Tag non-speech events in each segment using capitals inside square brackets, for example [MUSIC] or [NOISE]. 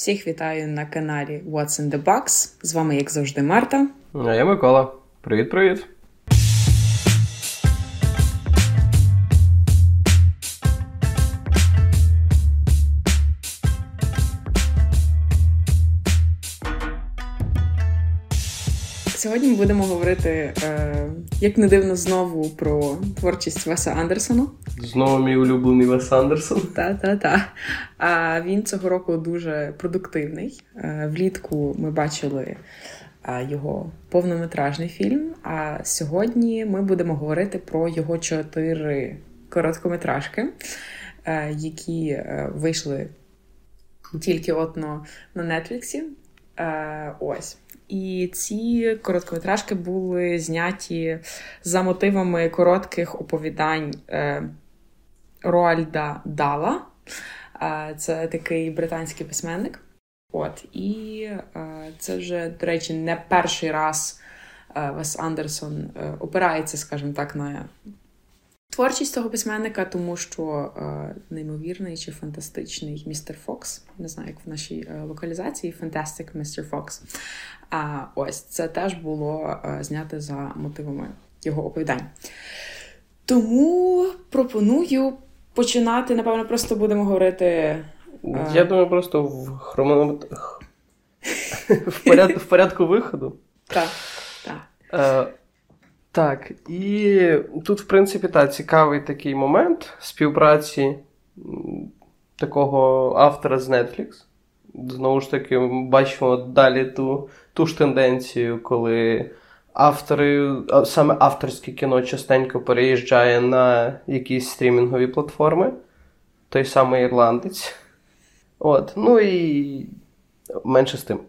Всіх вітаю на каналі What's in the Box. З вами, як завжди, Марта. А я Микола. Привіт-привіт. Сьогодні ми будемо говорити, е, як не дивно, знову про творчість Веса Андерсона. Знову мій улюблений Вес Андерсон. Та-та-та. А він цього року дуже продуктивний. Е, влітку ми бачили е, його повнометражний фільм. А сьогодні ми будемо говорити про його чотири короткометражки, е, які е, вийшли тільки от на, на Нетфліксі. Е, ось. І ці короткометражки були зняті за мотивами коротких оповідань е, Роальда Дала. Е, це такий британський письменник. От, І е, це вже, до речі, не перший раз Вес Андерсон опирається, скажімо так, на творчість цього письменника, тому що е, неймовірний чи фантастичний містер Фокс, не знаю, як в нашій е, локалізації, Fantastic Mr. Фокс. А ось це теж було е, знято за мотивами його оповідань. Тому пропоную починати. Напевно, просто будемо говорити. Е, Я думаю, просто в хронометрах. [LAUGHS] В порядку, в порядку виходу. Так, так. Так, і тут, в принципі, та, цікавий такий момент співпраці такого автора з Netflix. Знову ж таки, бачимо далі ту, ту ж тенденцію, коли автори, саме авторське кіно частенько переїжджає на якісь стрімінгові платформи. Той самий ірландець. От, ну і менше з тим.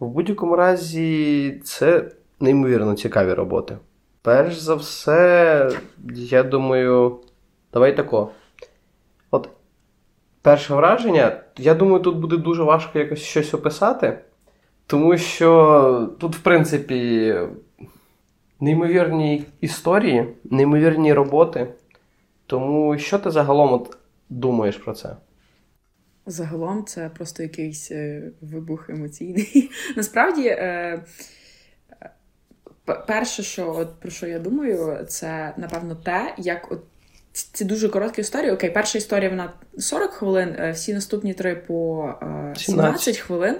В будь-якому разі, це неймовірно цікаві роботи. Перш за все, я думаю, давай тако. От перше враження, я думаю, тут буде дуже важко якось щось описати, тому що тут, в принципі, неймовірні історії, неймовірні роботи. Тому що ти загалом от думаєш про це? Загалом це просто якийсь е, вибух емоційний. [LAUGHS] Насправді, е, перше, що от, про що я думаю, це напевно те, як от ці дуже короткі історії. Окей, перша історія вона 40 хвилин, е, всі наступні три по е, 17 17. хвилин,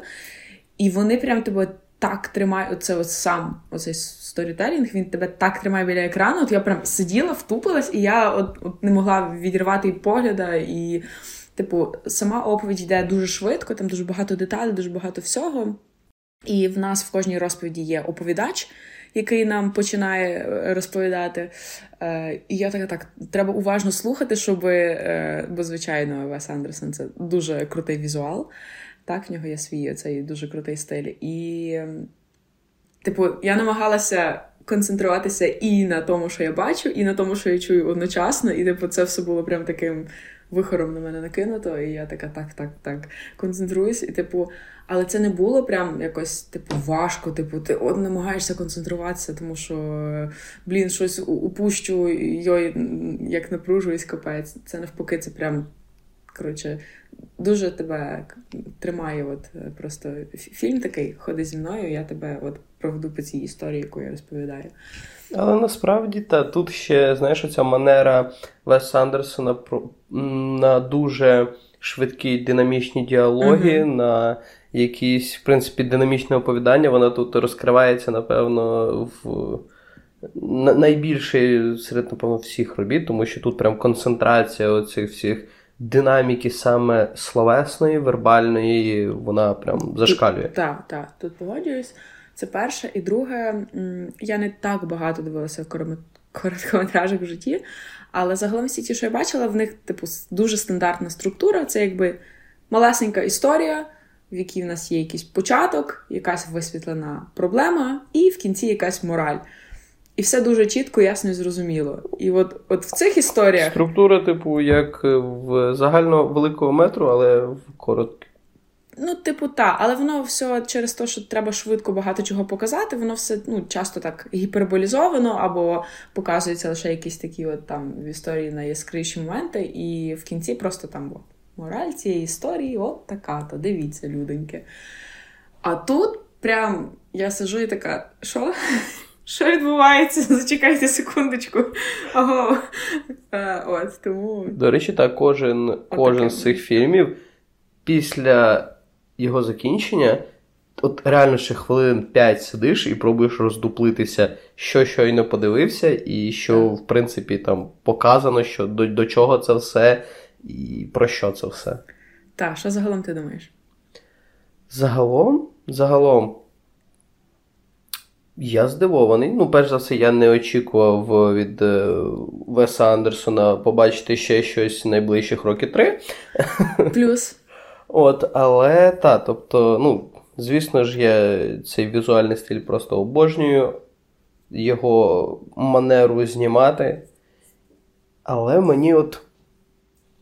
і вони прям тебе. Так тримає оце от сам оцей сторітелінг, він тебе так тримає біля екрану. От я прям сиділа, втупилась, і я от, от не могла відірвати і погляда. І, типу, сама оповідь йде дуже швидко, там дуже багато деталей, дуже багато всього. І в нас в кожній розповіді є оповідач, який нам починає е, розповідати. Е, І я така так, треба уважно слухати, щоб, е, бо, звичайно, Вес Андерсон це дуже крутий візуал. Так, в нього є свій цей дуже крутий стиль. І, ем, типу, я намагалася концентруватися і на тому, що я бачу, і на тому, що я чую одночасно. І, типу, це все було прям таким вихором на мене накинуто. І я така, так, так, так, концентруюсь. І, типу, але це не було прям якось, типу, важко. Типу, ти от намагаєшся концентруватися, тому що, блін, щось упущу, йой, як напружуюсь, капець. Це навпаки, це прям. Коротше, дуже тебе тримає. От е, просто фільм такий, ходи зі мною, я тебе от проведу по цій історії, яку я розповідаю. Але насправді та тут ще, знаєш, оця манера Веса Андерсона на дуже швидкі динамічні діалоги, Мгм. на якісь, в принципі, динамічне оповідання, вона тут розкривається, напевно, в на- найбільше серед, напевно, всіх робіт, тому що тут прям концентрація оцих всіх динаміки саме словесної, вербальної, вона прям зашкалює. Так, так, тут погоджуюсь. Це перше. І друге, я не так багато дивилася в короткометражах в житті, але загалом всі ті, що я бачила, в них, типу, дуже стандартна структура. Це якби малесенька історія, в якій в нас є якийсь початок, якась висвітлена проблема, і в кінці якась мораль. І все дуже чітко, ясно і зрозуміло. І от, от в цих історіях Структура, типу, як в загально великого метру, але в короткі. Ну, типу, та, але воно все через те, що треба швидко багато чого показати, воно все ну, часто так гіперболізовано, або показуються лише якісь такі от там в історії найяскравіші моменти, і в кінці просто там от, мораль цієї історії от така, то дивіться, люденьки. А тут прям я сижу і така, що? Що відбувається? Зачекайте секундочку. Ого. Е, от, тому... До речі, так, кожен, кожен з цих фільмів після його закінчення. От реально ще хвилин 5 сидиш і пробуєш роздуплитися, що щойно подивився, і що, в принципі, там показано, що до, до чого це все, і про що це все. Так, що загалом ти думаєш? Загалом, загалом, я здивований. Ну, перш за все, я не очікував від е, Веса Андерсона побачити ще щось найближчих років три. Плюс. От, але та, тобто, ну, звісно ж, я цей візуальний стиль просто обожнюю, його манеру знімати. Але мені, от,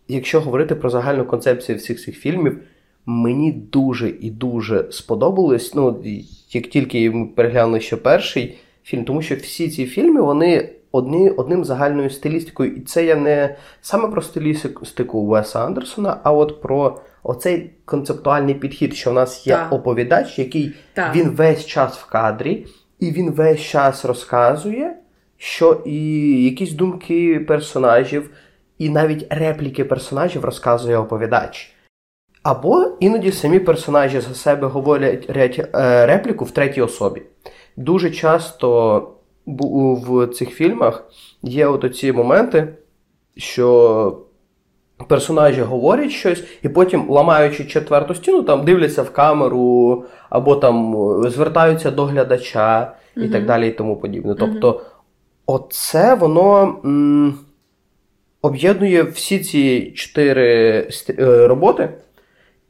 якщо говорити про загальну концепцію всіх цих фільмів, мені дуже і дуже сподобалось. Ну, як тільки ми переглянули ще перший фільм, тому що всі ці фільми, вони одні, одним загальною стилістикою. І це я не саме про стилістику Веса Андерсона, а от про оцей концептуальний підхід, що в нас є Так. оповідач, який Так. він весь час в кадрі, і він весь час розказує, що і якісь думки персонажів, і навіть репліки персонажів розказує оповідач. Або іноді самі персонажі за себе говорять рять- е, репліку в третій особі. Дуже часто в цих фільмах є от оці моменти, що персонажі говорять щось, і потім, ламаючи четверту стіну, там дивляться в камеру, або там е, звертаються до глядача і так далі, і тому подібне. Тобто, оце воно м, об'єднує всі ці чотири е, роботи.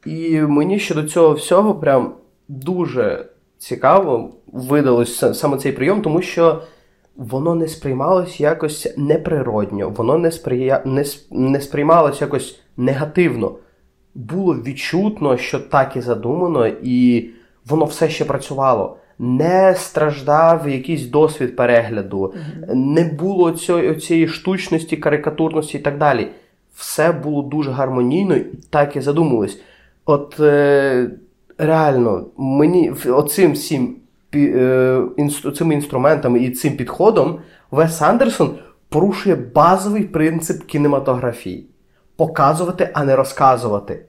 І мені щодо цього всього прям дуже цікаво видалось саме цей прийом, тому що воно не сприймалось якось неприродньо, воно не, сприя... не, не сприймалось якось негативно. Було відчутно, що так і задумано, і воно все ще працювало. Не страждав якийсь досвід перегляду, не було цього, цієї штучності, карикатурності і так далі. Все було дуже гармонійно і так і задумалось. От е, реально, мені оцим всім е, цими інструментами і цим підходом Вес Андерсон порушує базовий принцип кінематографії: показувати, а не розказувати.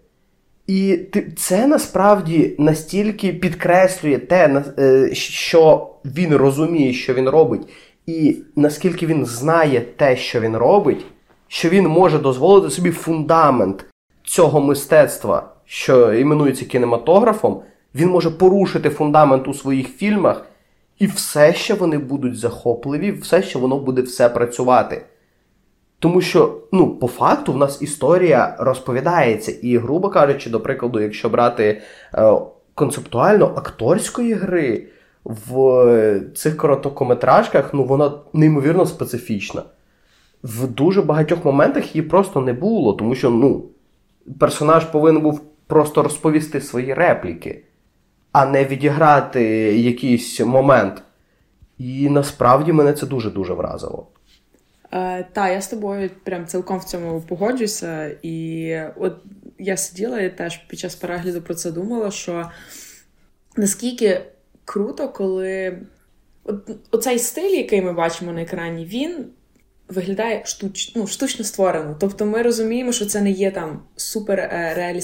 І це насправді настільки підкреслює те, е, що він розуміє, що він робить, і наскільки він знає те, що він робить, що він може дозволити собі фундамент цього мистецтва, що іменується кінематографом, він може порушити фундамент у своїх фільмах, і все ще вони будуть захопливі, все ще воно буде все працювати. Тому що, ну, по факту, в нас історія розповідається. І, грубо кажучи, до прикладу, якщо брати е, концептуально акторської гри в е, цих короткометражках, ну, вона неймовірно специфічна. В дуже багатьох моментах її просто не було, тому що, ну, персонаж повинен був просто розповісти свої репліки, а не відіграти якийсь момент. І насправді мене це дуже-дуже вразило. Е, та, я з тобою прям цілком в цьому погоджуюся. І от я сиділа і теж під час перегляду про це думала, що наскільки круто, коли оцей стиль, який ми бачимо на екрані, він виглядає штуч, ну, штучно створено. Тобто ми розуміємо, що це не є там супер е,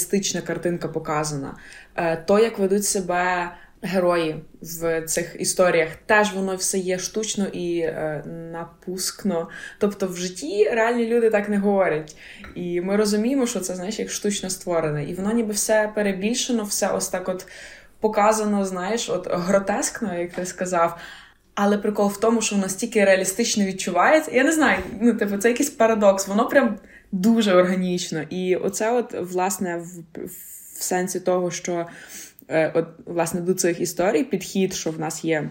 картинка показана. Е, то, як ведуть себе герої в цих історіях, теж воно все є штучно і е, напускно. Тобто в житті реальні люди так не говорять. І ми розуміємо, що це знаєш, як штучно створене. І воно ніби все перебільшено, все ось так от показано, знаєш, от гротескно, як ти сказав. Але прикол в тому, що воно стільки реалістично відчувається. Я не знаю, ну типу, це якийсь парадокс. Воно прям дуже органічно. І оце, от, власне, в, в сенсі того, що е, от, власне, до цих історій підхід, що в нас є.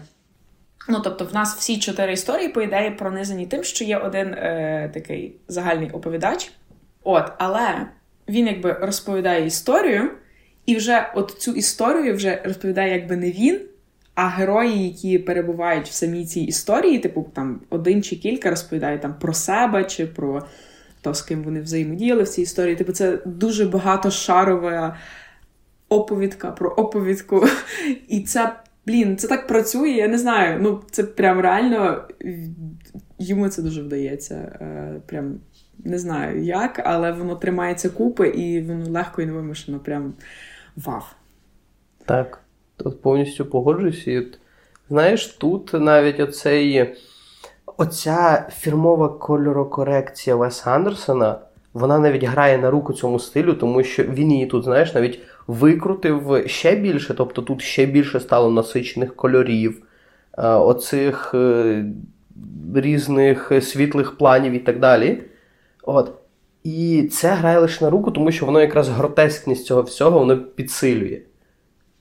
Ну, тобто, в нас всі чотири історії, по ідеї, пронизані тим, що є один е, такий загальний оповідач. От, але він якби розповідає історію, і вже от цю історію вже розповідає якби не він, а герої, які перебувають в самій цій історії, типу там один чи кілька розповідають там про себе чи про хто з ким вони взаємодіяли в цій історії. Типу, це дуже багатошарова оповідка про оповідку. І це, блін, це так працює, я не знаю. Ну, це прям реально йому це дуже вдається. Е, прям не знаю як, але воно тримається купи і воно легко і невимушено. Прям вау. Так, тут повністю погоджуюся. Знаєш, тут навіть оцей, оця фірмова кольорокорекція Веса Андерсона, вона навіть грає на руку цьому стилю, тому що він її тут, знаєш, навіть викрутив ще більше, тобто тут ще більше стало насичених кольорів, е, оцих е, різних світлих планів і так далі. От. І це грає лише на руку, тому що воно якраз гротескність цього всього воно підсилює.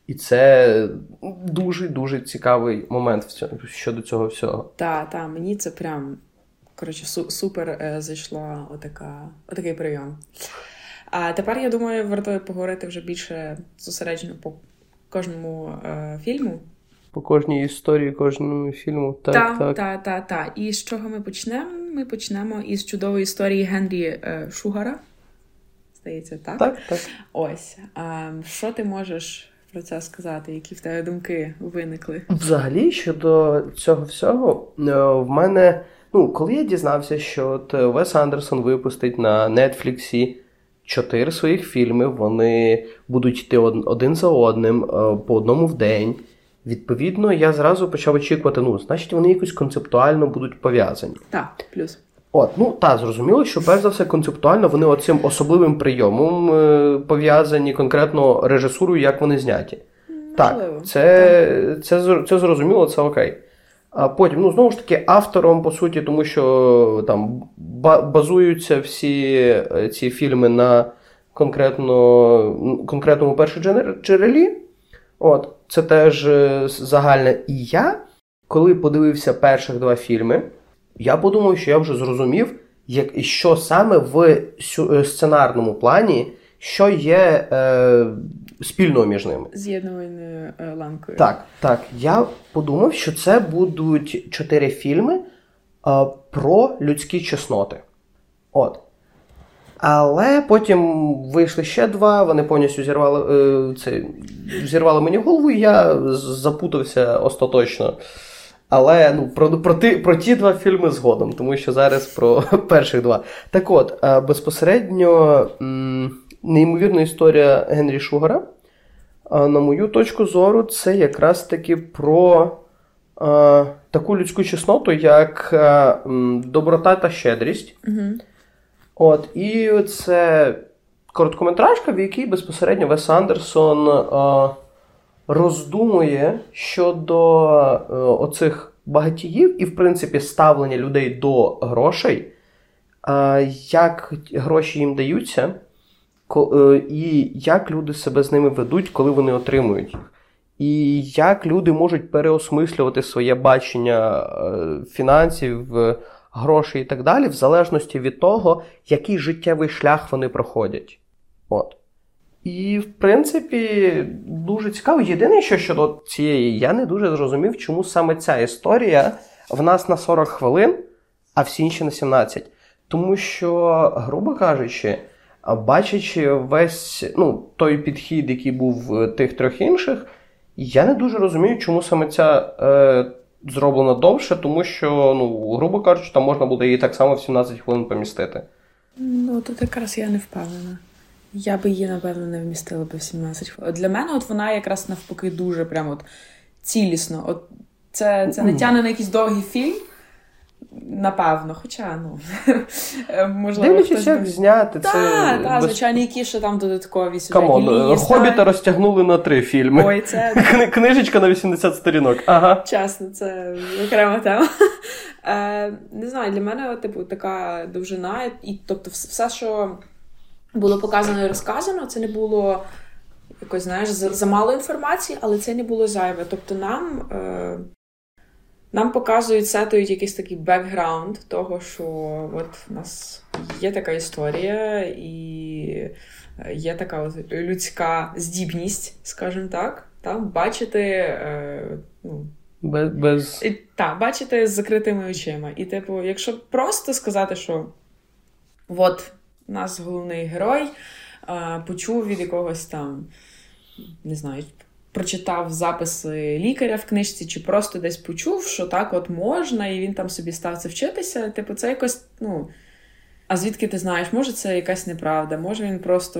І це дуже-дуже цікавий момент щодо цього всього. Так, так, мені це прям коротше, супер е, зайшла отака, отакий прийом. А тепер, я думаю, варто поговорити вже більше зосереджено по кожному е, фільму. По кожній історії, кожному фільму. Так, так. Так, так, так. Та. І з чого ми почнемо? Ми почнемо із чудової історії Генрі е, Шугара. Здається, так? Так, так. Ось. А, Що ти можеш про це сказати? Які в тебе думки виникли? Взагалі, щодо цього всього, е, в мене, ну, коли я дізнався, що от Вес Андерсон випустить на Нетфліксі чотири своїх фільми, вони будуть йти один за одним е, по одному в день. Відповідно, я зразу почав очікувати, ну, значить, вони якось концептуально будуть пов'язані. Так, плюс. От, ну так, зрозуміло, що перш за все концептуально вони оцим особливим прийомом е, пов'язані конкретно режисурою, як вони зняті. Так, це, це, це, це зрозуміло, це окей. А потім, ну, знову ж таки, автором, по суті, тому що там базуються всі е, ці фільми на конкретно, конкретному першоджерелі. От, Це теж е, загальне. І я, коли подивився перших два фільми, я подумав, що я вже зрозумів, як, що саме в е, сценарному плані, що є е, спільного між ними. З'єднувальною е, ланкою. Так, так. Я подумав, що це будуть чотири фільми е, про людські чесноти. От. Але потім вийшли ще два, вони повністю зірвали е, це, зірвали мені голову, і я запутався остаточно. Але ну, про про, ті, про ті два фільми згодом, тому що зараз про [LAUGHS] перших два. Так от, е, безпосередньо неймовірна історія Генрі Шугара. Е, на мою точку зору, це якраз таки про а, таку людську чесноту, як м, доброта та щедрість. Угу. От, І це короткометражка, в якій безпосередньо Вес Андерсон а, роздумує щодо а, оцих багатіїв і, в принципі, ставлення людей до грошей, а, як гроші їм даються, е, і як люди себе з ними ведуть, коли вони отримують їх. І як люди можуть переосмислювати своє бачення е, фінансів грошей і так далі, в залежності від того, який життєвий шлях вони проходять. От. І, в принципі, дуже цікаво. Єдине, що щодо цієї, я не дуже зрозумів, чому саме ця історія в нас на 40 хвилин, а всі інші на 17. Тому що, грубо кажучи, бачачи весь ну, той підхід, який був в тих трьох інших, я не дуже розумію, чому саме ця е, зроблено довше, тому що, ну, грубо кажучи, там можна буде її так само в 17 хвилин помістити. Ну, тут якраз я не впевнена. Я би її, напевно, не вмістила би в 17 хвилин. Для мене от вона якраз навпаки дуже прям от цілісно. От Це це не тягне на якийсь довгий фільм. Напевно, хоча, ну [LAUGHS] можливо. Дивлячись, як зняти це. Так, так, без... звичайно, які ще там додаткові сюди Come on, Хобіта розтягнули на три фільми. Ой, це... [LAUGHS] Книжечка на 80 сторінок. Ага. Чесно, це окрема тема. [LAUGHS] Е, Не знаю, для мене, типу, така довжина, і тобто, все, що було показано і розказано, це не було якось, знаєш, замало інформації, але це не було зайве. Тобто, нам. Е, нам показують, сетують якийсь такий бекграунд того, що от в нас є така історія, і є така от людська здібність, скажімо так, там, бачити. Е, ну, без, без... Так, бачити з закритими очима. І, типу, якщо просто сказати, що от у нас головний герой почув від якогось там, не знаю, прочитав записи лікаря в книжці, чи просто десь почув, що так от можна, і він там собі став це вчитися. Типу, це якось, ну. А звідки ти знаєш, може це якась неправда, може він просто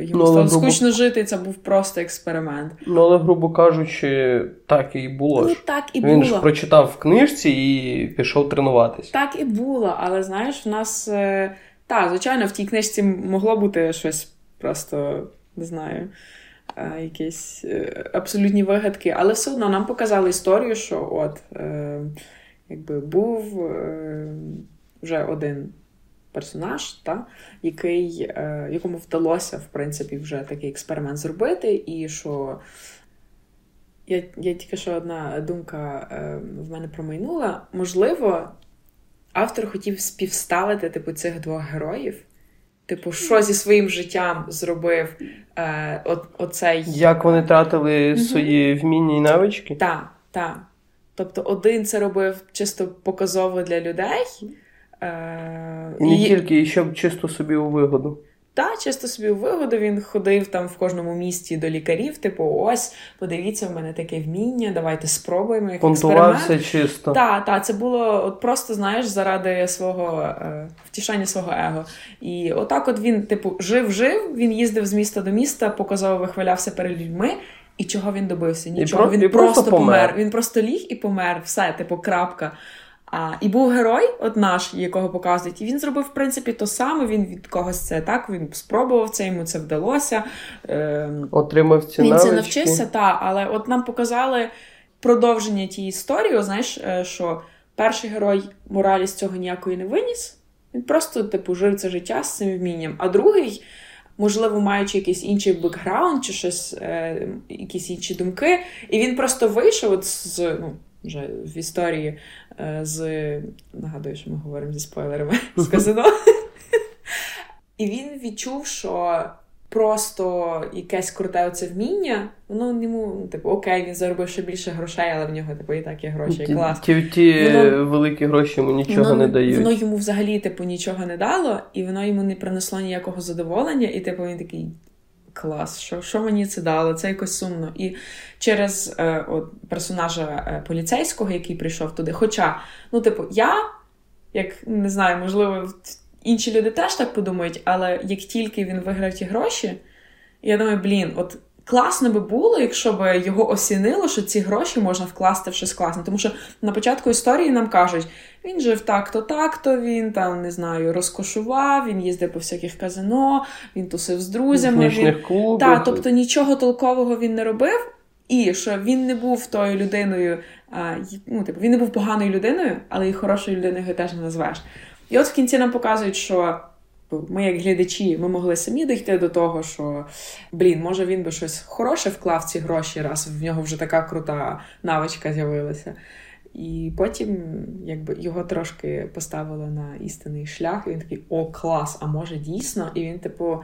йому ну, стало грубо... скучно жити, і це був просто експеримент. Ну, але, грубо кажучи, так і було. Ну, так і Він було. ж прочитав в книжці і пішов тренуватись. Так і було, але знаєш, в нас е, так, звичайно, в тій книжці могло бути щось просто не знаю. Е, якісь е, абсолютні вигадки, але все одно нам показали історію, що от якби був вже один персонаж, та, який, е, якому вдалося, в принципі, вже такий експеримент зробити, і що. Я я тільки що одна думка е, в мене промайнула. Можливо, автор хотів співставити типу, цих двох героїв. Типу, що зі своїм життям зробив е, о, оцей. Як вони тратили угу. свої вміння і навички? Так, так. Тобто, один це робив чисто показово для людей, Е, І не і... тільки, і щоб чисто собі у вигоду. Так, чисто собі у вигоду він ходив там в кожному місті до лікарів, типу, ось, подивіться, в мене таке вміння, давайте спробуємо. як експеримент. чисто. Так, так, це було от просто, знаєш, заради свого е, втішання свого его. І отак от він, типу, жив-жив, він їздив з міста до міста, показово вихвалявся перед людьми. І чого він добився? Нічого. І він і просто, просто помер. помер. Він просто ліг і помер. Все, типу, крапка. А, І був герой, от наш, якого показують, і він зробив, в принципі, то саме. Він від когось це так, він спробував це, йому це вдалося. Е, Отримав ці Він навички. це навчився, так, але от нам показали продовження тієї історії, знаєш, е, що перший герой моралі з цього ніякої не виніс. Він просто, типу, жив це життя з цим вмінням. А другий, можливо, маючи якийсь інший бекграунд чи щось, е, якісь інші думки, і він просто вийшов от з. ну, вже в історії е, з нагадую, що ми говоримо зі спойлерами з казино. І він відчув, що просто якесь круте оце вміння, воно йому, ну, типу, окей, він заробив ще більше грошей, але в нього, типу, і так є гроші, і клас. Ті, ті воно, великі гроші йому нічого воно, не дають. Воно йому взагалі, типу, нічого не дало, і воно йому не принесло ніякого задоволення, і типу він такий клас, що що мені це дало? Це якось сумно. І через е, от, персонажа е, поліцейського, який прийшов туди. Хоча, ну, типу, я, як не знаю, можливо, інші люди теж так подумають, але як тільки він виграв ті гроші, я думаю, блін, от класно би було, якщо б його осінило, що ці гроші можна вкласти в щось класне. Тому що на початку історії нам кажуть, він жив так-то, так-то, він там не знаю, розкошував, він їздив по всяких казино, він тусив з друзями. Він... Так, тобто нічого толкового він не робив. І що він не був тою людиною, а, ну, типу, він не був поганою людиною, але і хорошою людиною його теж не назвеш. І от в кінці нам показують, що ми, як глядачі, ми могли самі дійти до того, що блін, може він би щось хороше вклав ці гроші, раз в нього вже така крута навичка з'явилася. І потім якби його трошки поставили на істинний шлях, і він такий о, клас! А може дійсно? І він, типу,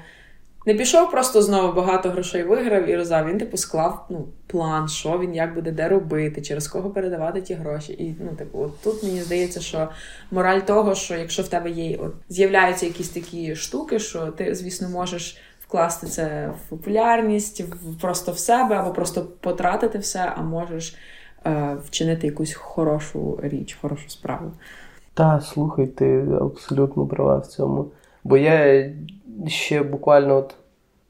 не пішов просто знову багато грошей виграв і роздав. Він, типу, склав ну, план, що він як буде де робити, через кого передавати ті гроші. І ну, типу, от тут мені здається, що мораль того, що якщо в тебе є, от з'являються якісь такі штуки, що ти, звісно, можеш вкласти це в популярність, в просто в себе, або просто потратити все, а можеш е, вчинити якусь хорошу річ, хорошу справу. Та, слухай, ти абсолютно права в цьому. Бо я ще буквально от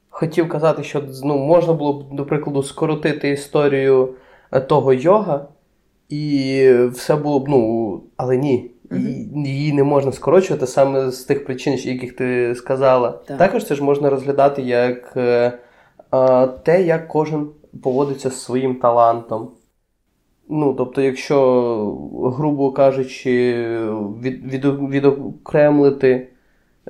хотів казати, що ну, можна було б, до прикладу, скоротити історію е, того йога, і все було б, ну, але ні. Mm-hmm. Її не можна скорочувати саме з тих причин, яких ти сказала. Так. Також це ж можна розглядати як е, е, те, як кожен поводиться з своїм талантом. Ну, тобто, якщо, грубо кажучи, від, від, відокремлити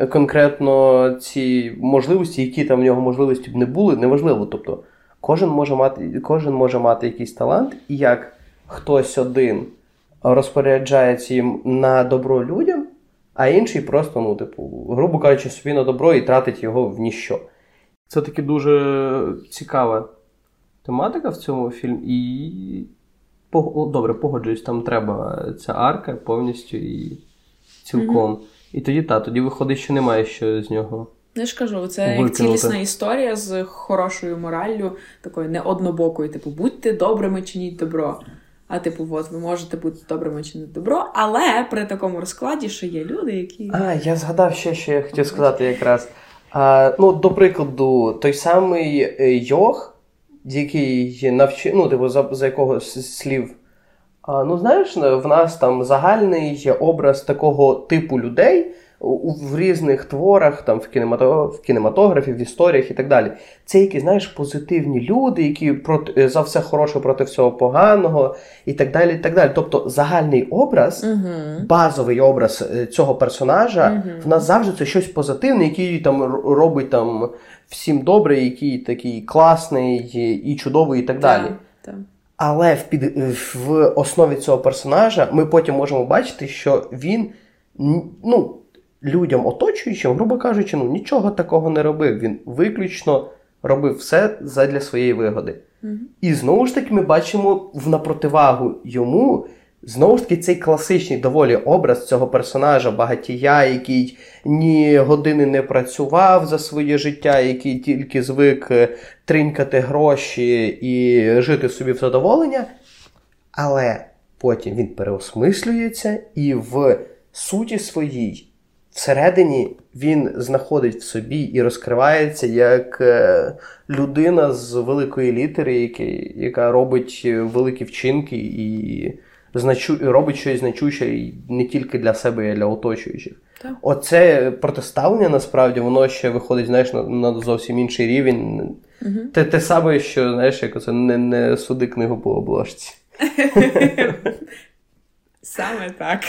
конкретно ці можливості, які там в нього можливості б не були, неважливо. Тобто, кожен може мати кожен може мати якийсь талант, і як хтось один розпоряджається їм на добро людям, а інший просто, ну, типу, грубо кажучи, собі на добро і тратить його в ніщо. Це таки дуже цікава тематика в цьому фільмі. І добре, погоджуюсь, там треба ця арка повністю і цілком. Mm-hmm. І тоді та, тоді виходить, що немає що з нього. Ну, Я ж кажу, це як цілісна історія з хорошою мораллю, такою не однобокою, типу, будьте добрими, чиніть добро. А типу, от ви можете бути добрими чинити добро, але при такому розкладі, що є люди, які. А, я згадав ще, що я хотів сказати якраз. А, ну, до прикладу, той самий е, Йох, який навчив, ну, типу, за, за якого слів. А, ну, знаєш, в нас там загальний є образ такого типу людей у, в різних творах, там в, кінемато, в кінематографі, в історіях і так далі. Це які, знаєш, позитивні люди, які проти, за все хороше проти всього поганого, і так далі. і так далі. Тобто загальний образ Угу. базовий образ е, цього персонажа, Мгм. в нас завжди це щось позитивне, який там робить там всім добре, який такий класний і чудовий, і так далі. Так. Але в, під, в основі цього персонажа ми потім можемо бачити, що він ну, людям оточуючим, грубо кажучи, ну нічого такого не робив. Він виключно робив все задля своєї вигоди. Мгм. І знову ж таки ми бачимо в напротивагу йому. Знову ж таки, цей класичний доволі образ цього персонажа, багатія, який ні години не працював за своє життя, який тільки звик е, тринькати гроші і жити собі в задоволення. Але потім він переосмислюється і в суті своїй, всередині, він знаходить в собі і розкривається як е, людина з великої літери, яка робить е, великі вчинки і, значу, робить щось значуще не тільки для себе, а й для оточуючих. Так. Оце протиставлення насправді воно ще виходить знаєш, на, на зовсім інший рівень. Мгм. Те, те саме, що знаєш, як оце не, не суди книгу по обложці. Саме так.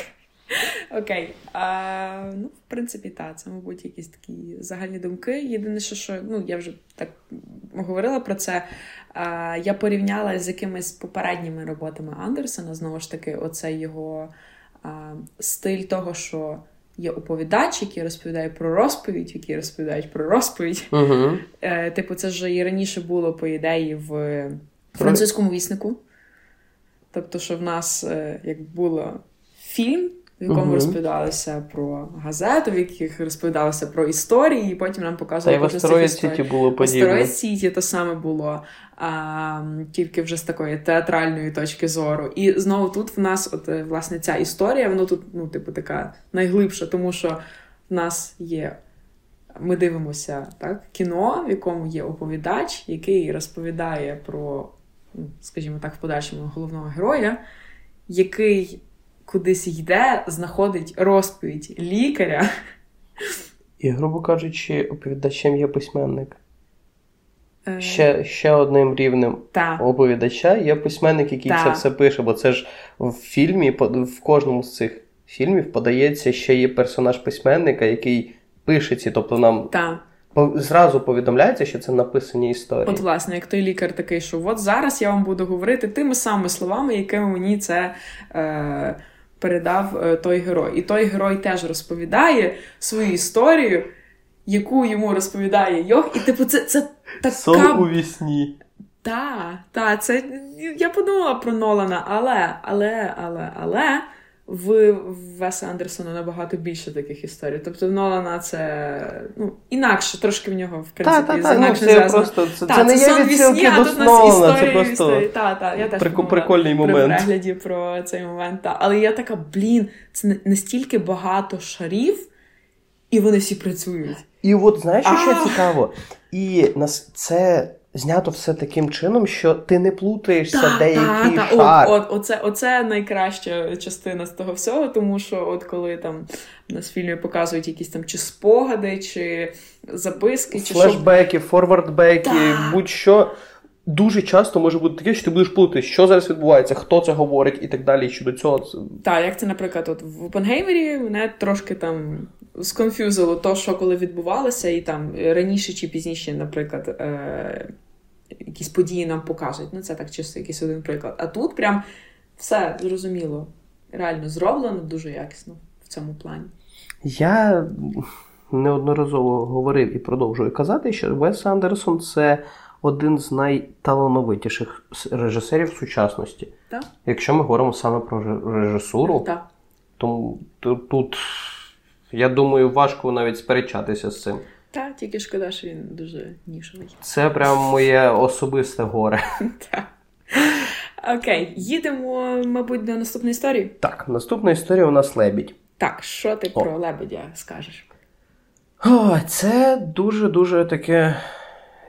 Окей. А, ну, в принципі, так, це, мабуть, якісь такі загальні думки. Єдине, що, що ну, я вже так говорила про це. Я порівняла з якимись попередніми роботами Андерсона. Знову ж таки, оце його стиль того, що є оповідач, який розповідає про розповідь, які розповідають про розповідь. Е, типу, це ж і раніше було, по ідеї, в французькому віснику. Тобто, що в нас е, як було фільм, в якому Мгм. розповідалося про газету, в яких розповідалося про історії, і потім нам Та й показували в з Астероїд. Сіті було В подібне. Астероїд Сіті то саме було, а, тільки вже з такої театральної точки зору. І знову тут в нас, от е, власне, ця історія, воно тут, ну, типу, така найглибша, тому що в нас є. Ми дивимося так, кіно, в якому є оповідач, який розповідає про, ну, скажімо так, в подальшому головного героя, який кудись йде, знаходить розповідь лікаря. І, грубо кажучи, оповідачем є письменник. Е, Ще, ще одним рівнем та, оповідача є письменник, який Так. це все пише, бо це ж в фільмі, в кожному з цих фільмів подається ще є персонаж письменника, який пише ці. Тобто нам та. зразу повідомляється, що це написані історії. От, власне, як той лікар такий, що от зараз я вам буду говорити тими самими словами, якими мені це е, передав е, той герой. І той герой теж розповідає свою історію, яку йому розповідає Йох. І, типу, це, це Сон у вісні. Та, та, це я подумала про Нолана, але, але, але, але в Веса Андерсона набагато більше таких історій. Тобто в Нолана це ну, інакше, трошки в нього, в принципі, Так, так, так. Ну, інакше це просто це, Та, це не сон є вісні, відсилки а до тут у нас Нолана, це історії просто історії. Та, та, я теж прикольний при момент. перегляді про цей момент. Та. Але я така, блін, це на- настільки багато шарів, і вони всі працюють. І от знаєш, що цікаво? І нас це знято все таким чином, що ти не плутаєшся деякий та, шар. О, от, оце, оце найкраща частина з того всього, тому що от коли там в фільмі показують якісь там чи спогади, чи записки, чи. Флешбеки, форвардбеки, будь-що. Дуже часто може бути таке, що ти будеш плутати, що зараз відбувається, хто це говорить і так далі. І щодо цього Так, як це, наприклад, от в Опенгеймері мене трошки там сконфюзило то, що коли відбувалося, і там раніше чи пізніше, наприклад, е- якісь події нам покажуть. Ну, це так чисто якийсь один приклад. А тут прям все зрозуміло, реально зроблено дуже якісно в цьому плані. Я неодноразово говорив і продовжую казати, що Вес Андерсон це один з найталановитіших режисерів сучасності. Так? Якщо ми говоримо саме про режисуру, Так. тому тут Я думаю, важко навіть сперечатися з цим. Та, тільки шкода, що він дуже нішовий. Це прям моє особисте горе. [LAUGHS] Так. Окей, їдемо, мабуть, до наступної історії. Так, наступна історія у нас лебідь. Так, що ти О. про лебедя скажеш? О, це дуже-дуже таке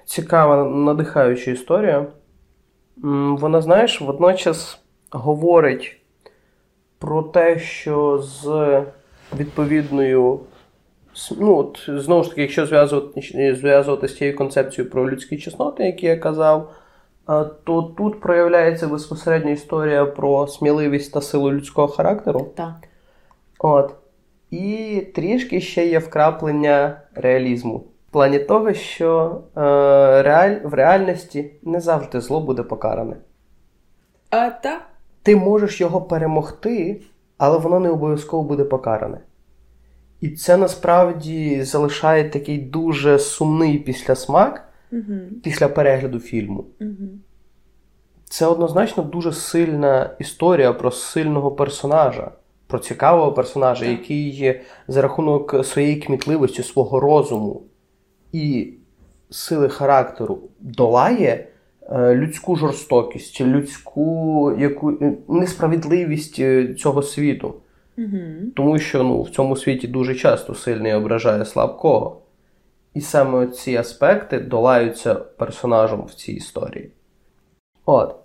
цікава, надихаюча історія. Вона, знаєш, водночас говорить про те, що з відповідною. Ну, от, знову ж таки, якщо зв'язувати, зв'язувати з тією концепцією про людські чесноти, які я казав, то тут проявляється безпосередньо історія про сміливість та силу людського характеру. Так. От. І трішки ще є вкраплення реалізму. Плані того, що е, реаль... в реальності не завжди зло буде покаране. А, та? Ти можеш його перемогти, але воно не обов'язково буде покаране. І це насправді залишає такий дуже сумний післясмак Угу. після перегляду фільму. Угу. Це однозначно дуже сильна історія про сильного персонажа, про цікавого персонажа, Так. який за рахунок своєї кмітливості, свого розуму і сили характеру долає е, людську жорстокість, людську яку, е, несправедливість е, цього світу. Угу. Тому що ну, в цьому світі дуже часто сильний ображає слабкого. І саме ці аспекти долаються персонажем в цій історії. От.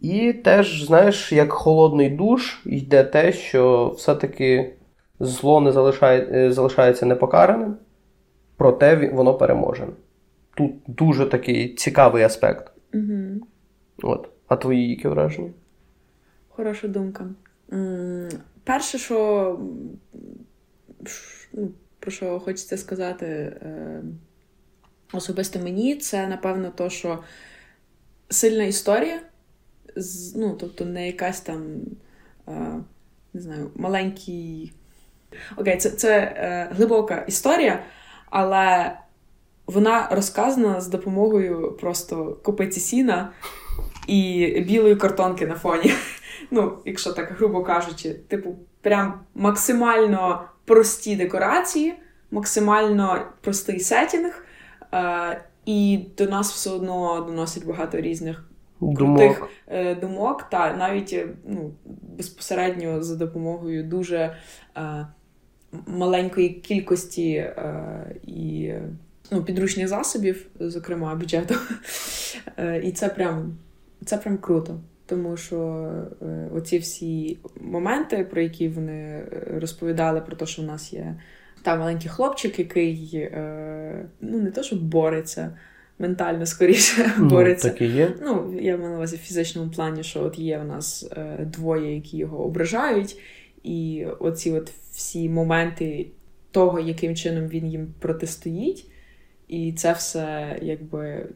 І теж, знаєш, як холодний душ йде те, що все-таки зло не залишає, залишається непокараним, проте воно переможене. Тут дуже такий цікавий аспект. Угу. От. А твої які враження? Хороша думка. Перше, що ну, про що хочеться сказати е, особисто мені, це напевно то, що сильна історія, ну, тобто не якась там, е, не знаю, маленький. Окей, це, це е, глибока історія, але вона розказана з допомогою просто купиці сіна і білої картонки на фоні. [LAUGHS] Ну, якщо так грубо кажучи, типу, прям максимально прості декорації, максимально простий сетінг, е, і до нас все одно доносить багато різних крутих е, думок, та навіть е, ну, безпосередньо за допомогою дуже е, маленької кількості е, і ну, підручних засобів, зокрема бюджету. [LAUGHS] Е, і це прям, це прям круто. Тому що е, оці всі моменти, про які вони е, розповідали, про те, що в нас є та маленький хлопчик, який е, ну не то, що бореться, ментально скоріше [LAUGHS] бореться. Ну, так і є. Ну, я маю на увазі в фізичному плані, що от є в нас е, двоє, які його ображають, і оці от всі моменти того, яким чином він їм протистоїть, і це все якби.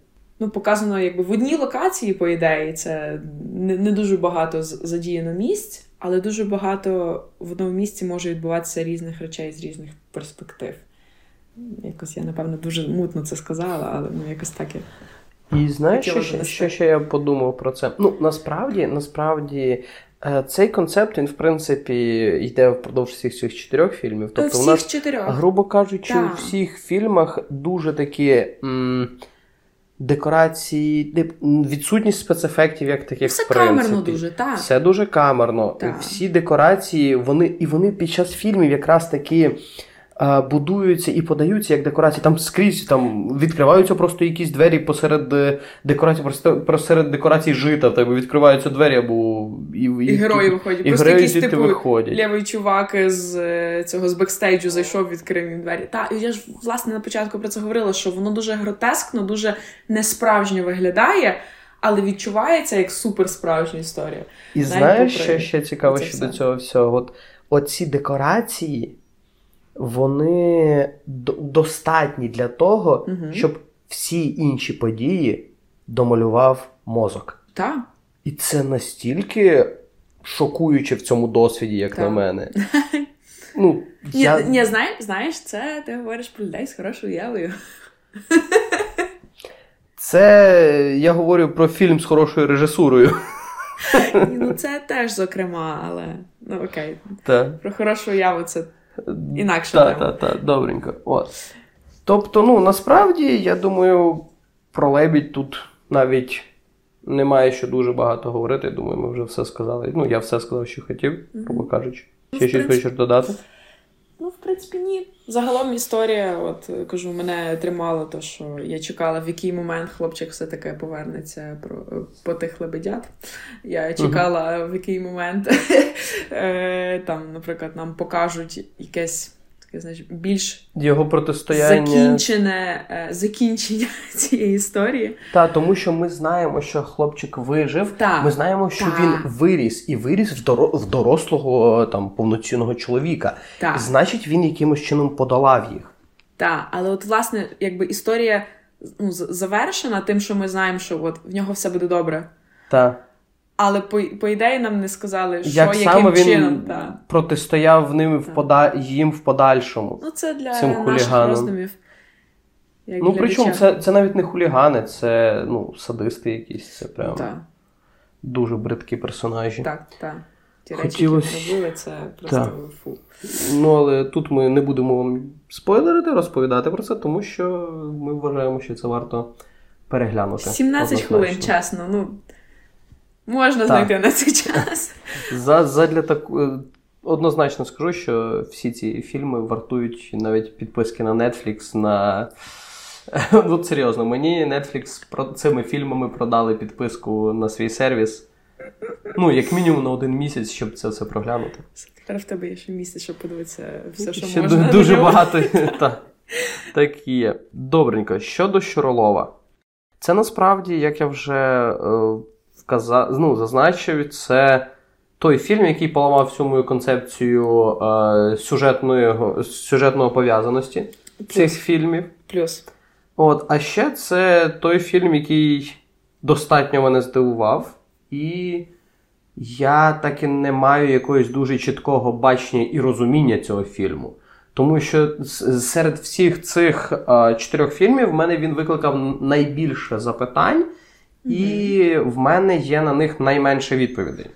Ну, показано якби в одній локації, по ідеї, це не, не дуже багато задіяно місць, але дуже багато в одному місці може відбуватися різних речей з різних перспектив. Якось я, напевно, дуже мутно це сказала, але ну якось так я І знаєш, що, що ще я подумав про це? Ну, насправді, насправді, цей концепт, він, в принципі, йде впродовж всіх цих чотирьох фільмів. Тобто, всіх у нас, чотирьох. грубо кажучи, у всіх фільмах дуже такі. М- Декорації, відсутність спецефектів, як таких Все в принципі. камерно дуже, так. Все дуже камерно. Так. Всі декорації, вони і вони під час фільмів якраз такі е, будуються і подаються як декорації. Там скрізь там відкриваються просто якісь двері посеред е, декорацій, просто посеред декорацій жита. В тебе відкриваються двері або і, І герої виходять. І Просто герої типу виходять. лівий чувак з е, цього з бекстейджу зайшов, відкрив їм двері. Та я ж власне на початку про це говорила, що воно дуже гротескно, дуже несправжньо виглядає, але відчувається як суперсправжня історія. І Навіть знаєш, що ще цікаво щодо цього всього? От оці декорації, вони достатні для того, Мгм. щоб всі інші події домалював мозок. Так. І це настільки шокуюче в цьому досвіді, як Так. на мене. [LAUGHS] Ну, я... ні, знаєш, знаєш, це ти говориш про людей з хорошою уявою. [LAUGHS] Це я говорю про фільм з хорошою режисурою. Ні, Ну це теж зокрема, але ну окей. Та. Про хорошу уяву це інакше. Так, так, так, добренько. От. Тобто, ну, насправді, я думаю, про лебідь тут навіть немає що дуже багато говорити. Я думаю, ми вже все сказали. Ну, я все сказав, що хотів, грубо кажучи. Ну, Ще щось хочеш додати? Ну, в принципі, ні. Загалом історія, от кажу, мене тримало, то що я чекала, в який момент хлопчик все-таки повернеться про, по тих лебедят. Я чекала, в який момент [LAUGHS] е, там, наприклад, нам покажуть якесь таке, знаєш, більш Його протистояння. закінчене е, закінчення [LAUGHS] цієї історії. Та, тому що ми знаємо, що хлопчик вижив. Так, Ми знаємо, що так. він виріс і виріс в, доро- в дорослого там повноцінного чоловіка. Так. Значить, він якимось чином подолав їх. Так, але от власне, якби історія ну, завершена тим, що ми знаємо, що от в нього все буде добре. Та Але по, по ідеї нам не сказали, що як яким саме він чином. Та. протистояв ним в пода... їм в подальшому. Ну, це для Цим наших хуліганам. роздумів. Як Ну, причому це, це навіть не хулігани, це ну, садисти якісь, це прям Так, дуже бридкі персонажі. так, так. Ті речі, Хотілось- які робили, це просто Так. фу. Ну, але тут ми не будемо вам спойлерити, розповідати про це, тому що ми вважаємо, що це варто переглянути. 17 хвилин, чесно, ну можна Так. знайти на цей час. За, задля таку... е, Однозначно скажу, що всі ці фільми вартують навіть підписки на Netflix, на. [LAUGHS] Ну, серйозно, мені Netflix про цими фільмами продали підписку на свій сервіс. Ну, як мінімум на один місяць, щоб це все проглянути. Тепер в тебе є ще місце, щоб подивитися все, що Ще можна. дуже багато. [LAUGHS] та, так є. Добренько, щодо Щуролова. Це насправді, як я вже е, вказав, ну, зазначив, це той фільм, який поламав всю мою концепцію е, сюжетної, сюжетного пов'язаності цих фільмів. Плюс. От, а ще це той фільм, який достатньо мене здивував, і я так і не маю якогось дуже чіткого бачення і розуміння цього фільму. Тому що серед всіх цих е, чотирьох фільмів в мене він викликав найбільше запитань, і в мене є на них найменше відповідей.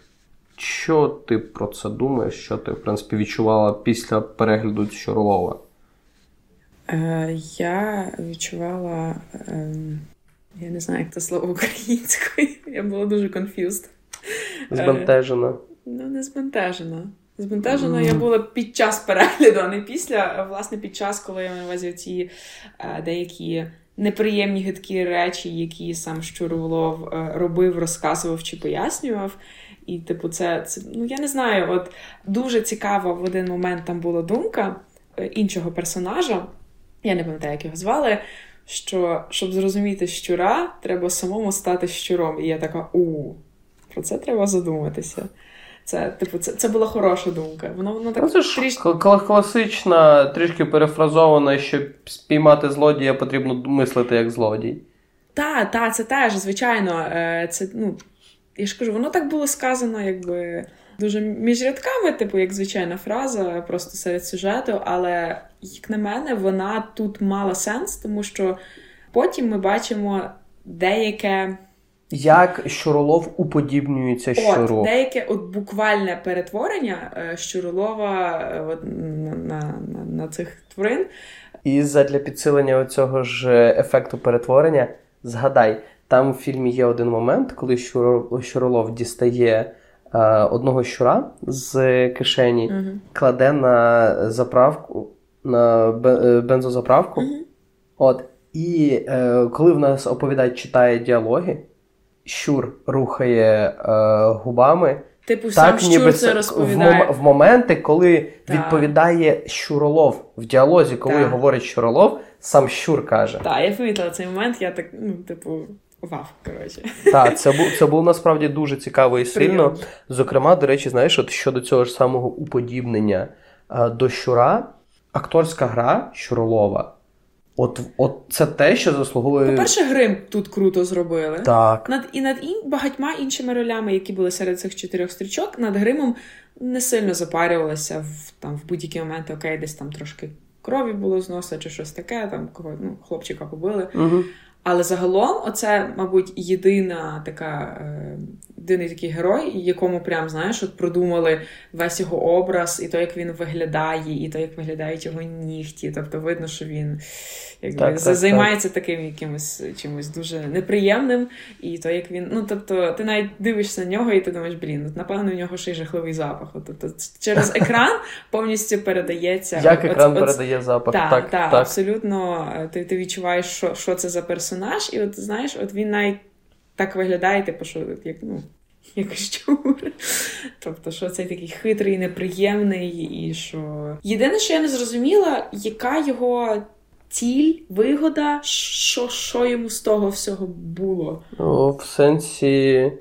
Що ти про це думаєш? Що ти, в принципі, відчувала після перегляду Щуролова? Е, я відчувала. ем, я не знаю, як це слово [LAUGHS] українською. Я була дуже confused. Збентежена. Ну, не збентежена. Збентежена я була під час перегляду, а не після. А, Власне, під час, коли я на увазі ці е, деякі неприємні гидкі речі, які сам Щуровлов е, робив, розказував чи пояснював. І, типу, це, це ну я не знаю, от дуже цікава в один момент там була думка е, іншого персонажа, я не пам'ятаю, як його звали. Що щоб зрозуміти щура, треба самому стати щуром. І я така, у про це треба задуматися. Це, типу, це, це була хороша думка. Воно воно так це ж кла- класична, трішки перефразована, щоб спіймати злодія, потрібно мислити як злодій. Та, та, це теж, звичайно. е, Це, ну, я ж кажу, воно так було сказано, якби дуже між рядками, типу, як звичайна фраза, просто серед сюжету. Але, як на мене, вона тут мала сенс, тому що потім ми бачимо деяке. Як Щуролов уподібнюється щуру. От, деяке от буквальне перетворення е, Щуролова е, от, на, на, на, на цих тварин. І задля підсилення цього ж ефекту перетворення, згадай, там в фільмі є один момент, коли Щуро- Щуролов дістає е, одного щура з кишені, Угу. кладе на заправку, на е, бензозаправку. Мгм. От. І е, коли в нас оповідач читає діалоги, щур рухає е, губами. Типу, сам Так, щур це це в, розповідає. мом- в моменти, коли Так. відповідає Щуролов в діалозі, коли Так. говорить Щуролов, сам Щур каже. Так, я помітила цей момент, я так, ну, типу, вау, коротше. Так, це був це був насправді дуже цікаво і сильно. Прийом. Зокрема, до речі, знаєш, от щодо цього ж самого уподібнення е, до Щура, акторська гра Щуролова. От, от це те, що заслуговує. По-перше, грим тут круто зробили. Так. Над, і над ін, багатьма іншими ролями, які були серед цих чотирьох стрічок, над гримом не сильно запарювалися в, там, в будь-які моменти, окей, десь там трошки крові було з носа чи щось таке, там кого, ну, хлопчика побили. Угу. Але загалом, оце, мабуть, єдина така е, єдиний такий герой, якому прям знаєш, от продумали весь його образ, і то, як він виглядає, і то, як виглядають його нігті. Тобто видно, що він якби Так, так, займається таким якимось чимось дуже неприємним. І то, як він, ну тобто, ти навіть дивишся на нього, і ти думаєш, блін, от, напевно, у нього ще й жахливий запах. От, Тобто через екран повністю передається. Як от- екран от- передає запах. так, Так, так, так. абсолютно. е, Ти, ти відчуваєш, що, що це за персонаж, і от знаєш, от він навіть так виглядає, типу, що як ну. Як щур. Тобто, що цей такий хитрий, неприємний, і що. Єдине, що я не зрозуміла, яка його ціль, вигода, що, що йому з того всього було. Ну, в сенсі.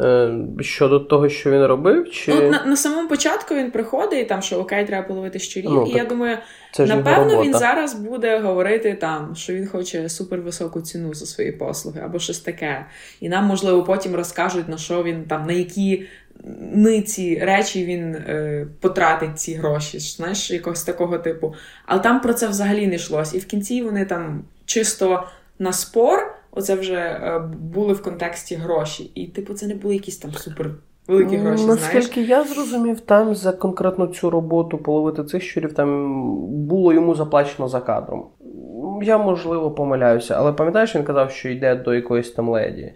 Е, щодо того, що він робив, чи Ну, на, на самому початку він приходить, і там, що окей, треба половити щурів, Ну, і я думаю, Напевно, він зараз буде говорити там, що він хоче супервисоку ціну за свої послуги або щось таке. І нам, можливо, потім розкажуть, на що він там, на які ниці речі він е, потратить ці гроші, знаєш, якогось такого типу. Але там про це взагалі не йшлось. І в кінці вони там чисто на спор, оце вже е, були в контексті гроші. І, типу, це не були якісь там супер великі гроші. знаєш. Наскільки я зрозумів, там за конкретно цю роботу половити цих щурів там було йому заплачено за кадром. Я, можливо, помиляюся, але пам'ятаєш, він казав, що йде до якоїсь там леді,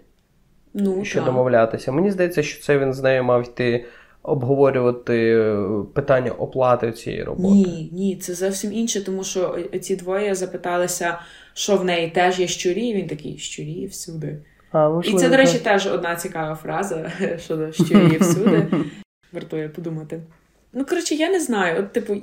Ну, що так. домовлятися. Мені здається, що це він з нею мав йти обговорювати е, питання оплати цієї роботи. Ні, ні, це зовсім інше, тому що ці двоє запиталися, що в неї теж є щурі, і він такий щурі всюди. А, І це, до речі, теж одна цікава фраза [LAUGHS] щодо щурі всюди. [LAUGHS] Вартує подумати. Ну, коротше, я не знаю. От, типу,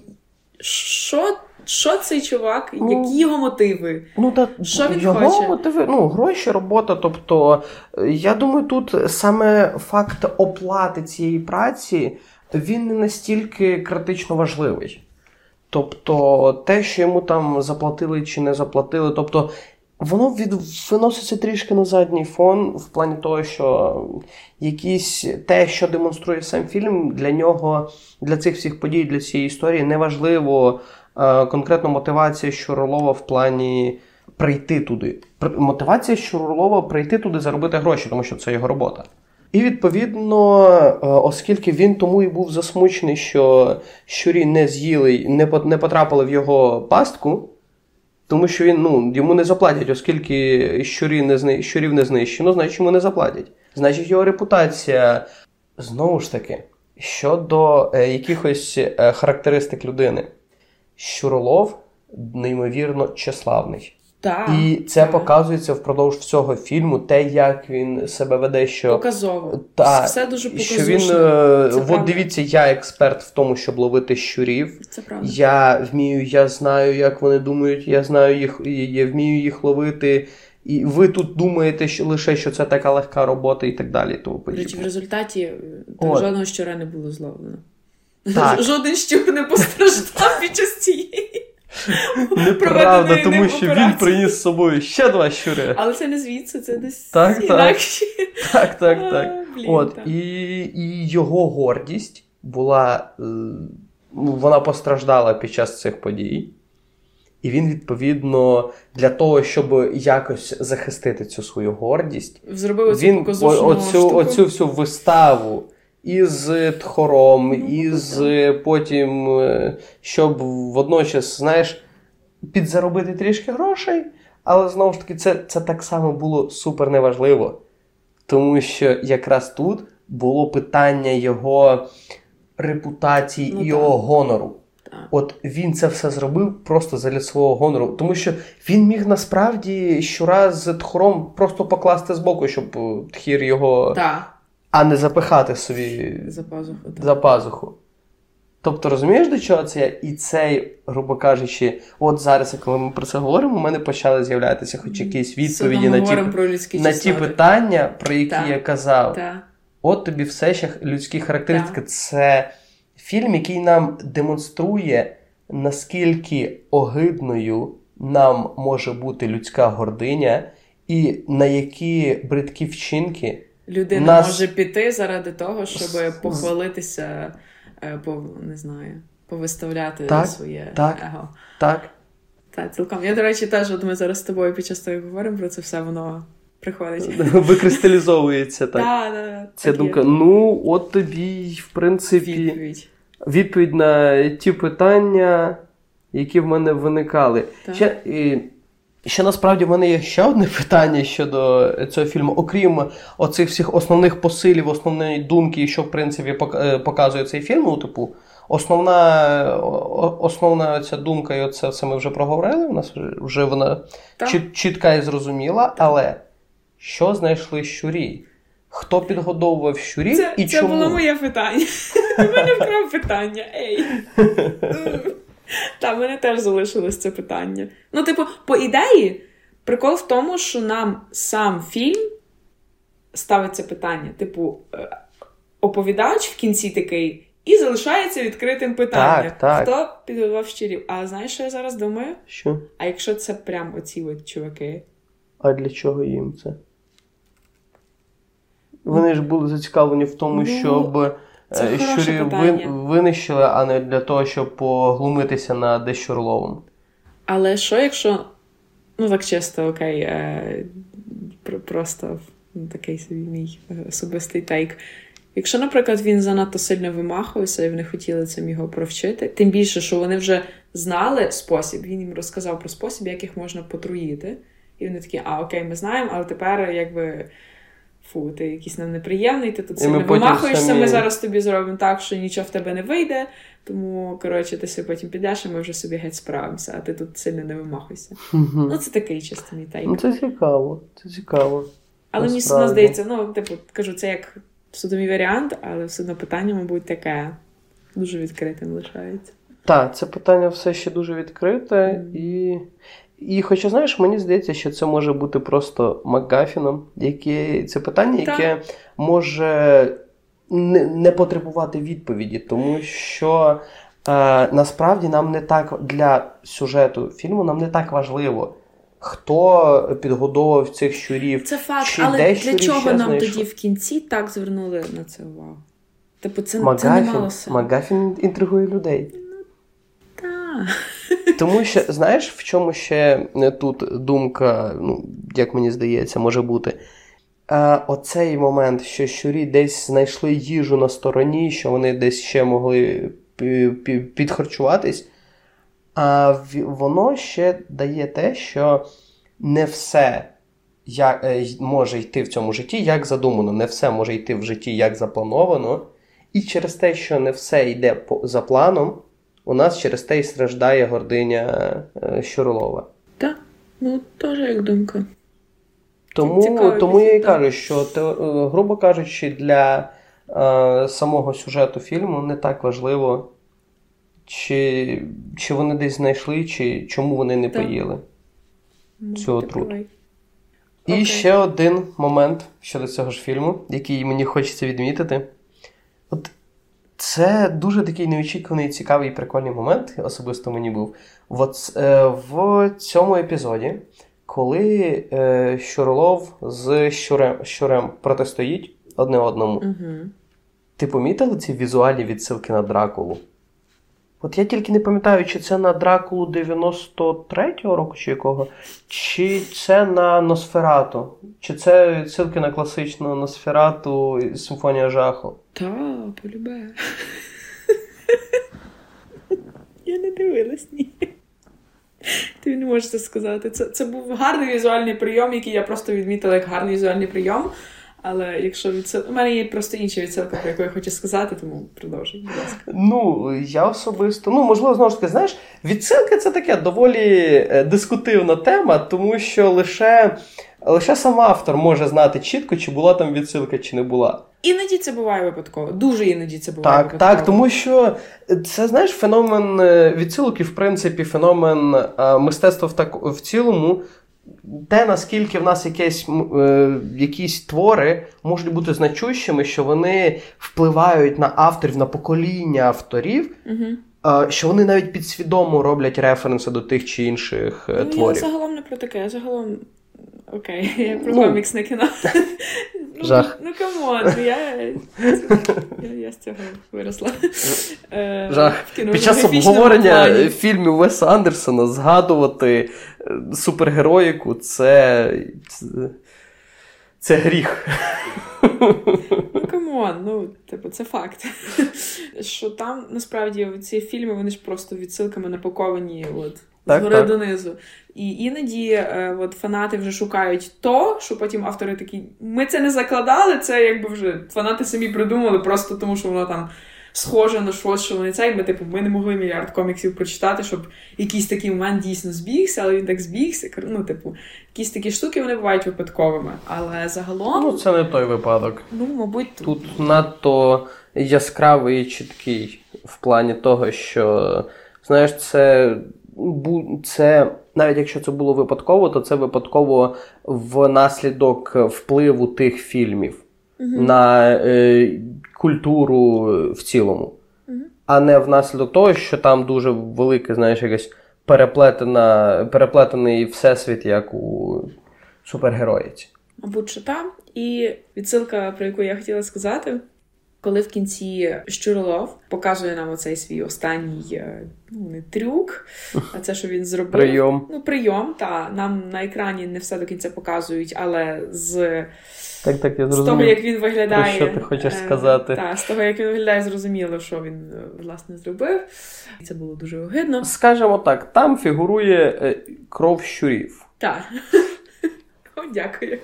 що, що цей чувак, Ну, які його мотиви? Ну, та, Що він його хоче? мотиви, ну, гроші, робота. Тобто, я думаю, тут саме факт оплати цієї праці він не настільки критично важливий. Тобто, те, що йому там заплатили чи не заплатили, тобто. Воно від, виноситься трішки на задній фон, в плані того, що якісь те, що демонструє сам фільм, для нього, для цих всіх подій, для цієї історії, неважливо е, конкретно мотивація Щуролова в плані прийти туди. Пр- Мотивація Щуролова прийти туди, заробити гроші, тому що це його робота. І відповідно, е, оскільки він тому і був засмучений, що щурі не з'їли, не потрапили в його пастку. Тому що він ну, йому не заплатять, оскільки щурі не зни... щурів не знищено, значить йому не заплатять. Значить, його репутація знову ж таки щодо е, якихось е, характеристик людини. Щуролов неймовірно чеславний. Так, І це так. показується впродовж всього фільму, те, як він себе веде, що показово. Та, Все дуже показово. що він. е, Це От правда. дивіться, я експерт в тому, щоб ловити щурів. Це правда. Я вмію, я знаю, як вони думають, я знаю їх, я вмію їх ловити. І ви тут думаєте що лише, що це така легка робота і так далі. Тому речі, в результаті е, там От. жодного щура не було зловлено. Так. [LAUGHS] Жоден щур не постраждав під час цієї. [LAUGHS] Неправда, тому що він приніс з собою ще два щури. Але це не звідси, це десь Так, так. інакше. Так, [LAUGHS] так, так. А, блін, От, так. і, і його гордість була. е, ну, Вона постраждала під час цих подій. І він, відповідно, для того, щоб якось захистити цю свою гордість, Зробив він оцю, оцю всю виставу із тхором, із потім, е, щоб водночас, знаєш, підзаробити трішки грошей, але знову ж таки, це, це так само було супер неважливо. Тому що якраз тут було питання його репутації Ну, і так. його гонору. Так. От він це все зробив просто заради свого гонору, тому що він міг насправді щораз з тхором просто покласти збоку, щоб е, тхір його, Так, а не запихати собі за пазуху. Так. за пазуху. Тобто, розумієш, до чого це? я? І цей, грубо кажучи, от зараз, коли ми про це говоримо, у мене почали з'являтися хоч якісь відповіді на ті, про на ті питання, про які Так. я казав. Так. От тобі все ще людські характеристики. Це фільм, який нам демонструє, наскільки огидною нам може бути людська гординя, і на які бридкі вчинки Людина Нас- може піти заради того, щоб похвалитися, е, по, не знаю, повиставляти Так, своє так. его. так. Так, цілком. Я, до речі, теж, от ми зараз з тобою під час того говоримо про це все, воно приходить. [LAUGHS] Викристалізовується так. Да, да, Ця так думка. є. Ну, от тобі, в принципі, Відповідь. відповідь на ті питання, які в мене виникали. Так. Ще, і, ще насправді в мене є ще одне [LAUGHS] питання щодо цього фільму, окрім оцих всіх основних посилів, основної думки, що в принципі е, показує цей фільм. Ну, типу, основна, основна ця думка, і оце все ми вже проговорили. У нас вже, вона чіт- чітка і зрозуміла, але що знайшли щурі? Хто підгодовував щурів Це, і це чому? було моє питання. [LAUGHS] У мене вкрав питання. Ей. [LAUGHS] [LAUGHS] Та, мене теж залишилось це питання. Ну, типу, по ідеї, прикол в тому, що нам сам фільм ставить це питання. Типу, е, оповідач в кінці такий. І залишається відкритим питанням. Так, так. Хто підготував щирів? А знаєш, що я зараз думаю? Що? А якщо це прям оці от чуваки? А для чого їм це? Вони ж були зацікавлені в тому, Ну, щоб це хороше питання. винищили, а не для того, щоб поглумитися над Щурловим. Але що, якщо. Ну, так чисто, окей, е, просто ну, такий собі мій е, особистий тейк. Якщо, наприклад, він занадто сильно вимахувався і вони хотіли цим його провчити, тим більше, що вони вже знали спосіб, він їм розказав про спосіб, як їх можна потруїти. І вони такі, а окей, ми знаємо, але тепер якби. Фу, ти якийсь нам неприємний, ти тут сильно вимахуєшся, самі- ми зараз тобі зробимо так, що нічого в тебе не вийде. Тому, коротше, ти собі потім підеш, і ми вже собі геть справимося, а ти тут сильно не вимахуйся. Ну, це такий чисто мій тейк. Ну, це цікаво, це цікаво. Але мені все здається, ну, типу, кажу, це як судовий варіант, але все одно питання, мабуть, таке дуже відкритим лишається. Так, це питання все ще дуже відкрите, і, і хоча, знаєш, мені здається, що це може бути просто Макгафіном, яке це питання, Так. яке може не, не потребувати відповіді, тому що е, насправді нам не так для сюжету фільму нам не так важливо, хто підгодовував цих щурів. Це факт, Чи але де для чого нам знайшли? тоді в кінці так звернули на це увагу? Типу, це, це не мало сенсу. Магафін інтригує людей. Так. Тому що, знаєш, в чому ще е, тут думка, ну, як мені здається, може бути. А, оцей момент, що щурі десь знайшли їжу на стороні, що вони десь ще могли пі- пі- підхарчуватись. А воно ще дає те, що не все як, е, може йти в цьому житті, як задумано, не все може йти в житті як заплановано. І через те, що не все йде за планом, у нас через те і страждає гординя е, Щурлова. Так, ну теж як думка. Тому, тому я і кажу, що е, грубо кажучи, для е, самого сюжету фільму не так важливо, чи, чи вони десь знайшли, чи чому вони не Так. поїли. Ти отруту. І Окей. ще один момент щодо цього ж фільму, який мені хочеться відмітити. Це дуже такий неочікуваний, цікавий і прикольний момент, особисто мені був. От, е, в цьому епізоді, коли е, Щурлов з Щурем, Щурем протистоїть одне одному, Угу. ти помітила ці візуальні відсилки на Дракулу? От я тільки не пам'ятаю, чи це на Дракулу 93-го року, чи якого, чи це на Носферату, чи це відсилки на класичну Носферату і Симфонія жаху. Та, полюбе. [LAUGHS] Я не дивилась, ні. Ти не можеш це сказати. Це, це був гарний візуальний прийом, який я просто відмітила як гарний візуальний прийом. Але якщо відсил... У мене є просто інша відсилка, про яку я хочу сказати, тому продовжуй, будь ласка. Ну, я особисто, ну, можливо, знову ж таки, знаєш, відсилка це таке доволі е, дискутивна тема, тому що лише, лише сам автор може знати чітко, чи була там відсилка, чи не була. Іноді це буває випадково. Дуже іноді це буває Так, випадково. так, тому що це знаєш феномен е, відсилок і, в принципі, феномен е, мистецтва в, так, в цілому. Те, наскільки в нас якесь, е, якісь твори можуть бути значущими, що вони впливають на авторів, на покоління авторів, Угу. е, що вони навіть підсвідомо роблять референси до тих чи інших е, Ну, я загалом не про таке, я загалом. Окей, [LAUGHS] я про Ну. коміксне кіно. [LAUGHS] Ну, Жах. Ну, come on, я, я, я з цього виросла. Е, Жах. Під час обговорення плані. фільмів Веса Андерсона згадувати е, супергероїку це. це... це гріх. Ну, come on, ну, типу, це факт. [LAUGHS] Що там насправді ці фільми вони ж просто відсилками напаковані от, Так, згори так. донизу. І іноді е, от, фанати вже шукають то, що потім автори такі: ми це не закладали, це якби вже фанати самі придумали, просто тому що воно там. Схоже на щось, що вони це, і ми, типу, ми не могли мільярд коміксів прочитати, щоб якийсь такий момент дійсно збігся, але він так збігся. Ну, типу, якісь такі штуки вони бувають випадковими. Але загалом, Ну, це не той випадок. ну, мабуть, тут. Тут надто яскравий і чіткий в плані того, що знаєш, це це навіть якщо це було випадково, то це випадково внаслідок впливу тих фільмів на е, культуру в цілому, Мгм. а не внаслідок того, що там дуже велике, знаєш, якась переплетена, переплетений всесвіт, як у супергероїці. Мабуть, що там. І відсилка, про яку я хотіла сказати, коли в кінці Щуролов показує нам оцей свій останній е, ну, не трюк, а це, що він зробив. Прийом. Ну, прийом, та нам на екрані не все до кінця показують, але з, Так, так, я з того, як він виглядає. Про що ти хочеш е, сказати? Та, з того, як він виглядає, зрозуміло, що він е, власне зробив. І це було дуже огидно. Скажемо так, там фігурує кров щурів. Так. [LAUGHS] Дякую.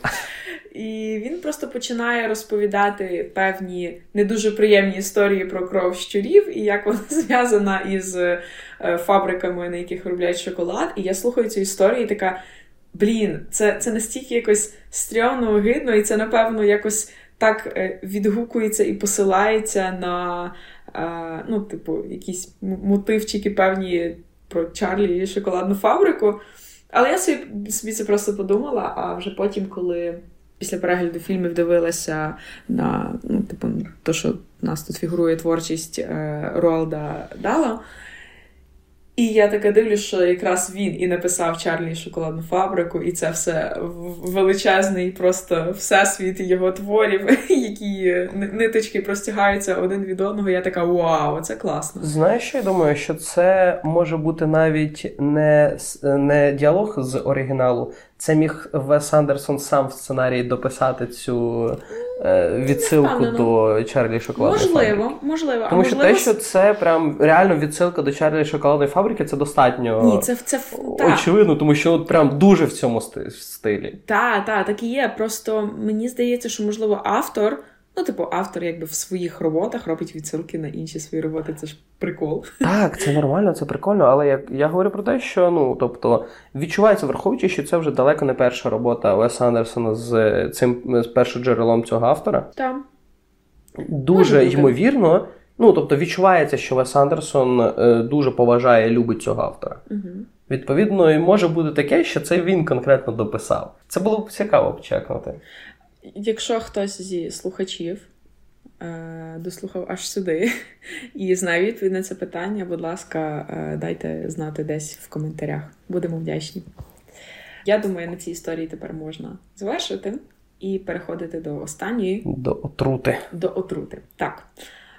І він просто починає розповідати певні не дуже приємні історії про кров щурів і як вона [LAUGHS] зв'язана із е, фабриками, на яких виробляють шоколад. І я слухаю цю історію і така: блін, це, це настільки якось стрьомно, огидно, і це, напевно, якось так е, відгукується і посилається на е, ну, типу, якісь мотивчики певні про Чарлі і шоколадну фабрику. Але я собі, собі це просто подумала, а вже потім, коли після перегляду фільмів дивилася на ну, типу, то, що в нас тут фігурує творчість е, Роалда Дала. І я таке дивлюсь, що якраз він і написав Чарлі шоколадну фабрику, і це все величезний просто всесвіт його творів, [LAUGHS] які ни- ниточки простягаються один від одного. Я така вау, це класно. Знаєш, що я думаю, що це може бути навіть не, не діалог з оригіналу. Це міг Вес Андерсон сам в сценарії дописати цю е, відсилку до Чарлі Шоколадної можливо, фабрики. Можливо, можливо. Тому а що можливо, те, що це прям реально відсилка до Чарлі шоколадної фабрики, це достатньо ні, це це очевидно, тому що от прям дуже в цьому стилі. Так, так, так і є. Просто мені здається, що можливо автор, ну, типу, автор якби в своїх роботах робить відсилки на інші свої роботи. Це ж прикол. Так, це нормально, це прикольно, але я, я говорю про те, що ну, тобто, відчувається, враховуючи, що це вже далеко не перша робота Уеса Андерсона з цим з першим джерелом цього автора. Там. Дуже ймовірно, ну тобто відчувається, що Вес Андерсон е, дуже поважає і любить цього автора. Угу. Відповідно, і може бути таке, що це він конкретно дописав. Це було б цікаво почекнути. Якщо хтось зі слухачів е, дослухав аж сюди [LAUGHS] і знає відповідь на це питання, будь ласка, е, дайте знати десь в коментарях. Будемо вдячні. Я думаю, на цій історії тепер можна завершити і переходити до останньої, До отрути. до отрути. Так.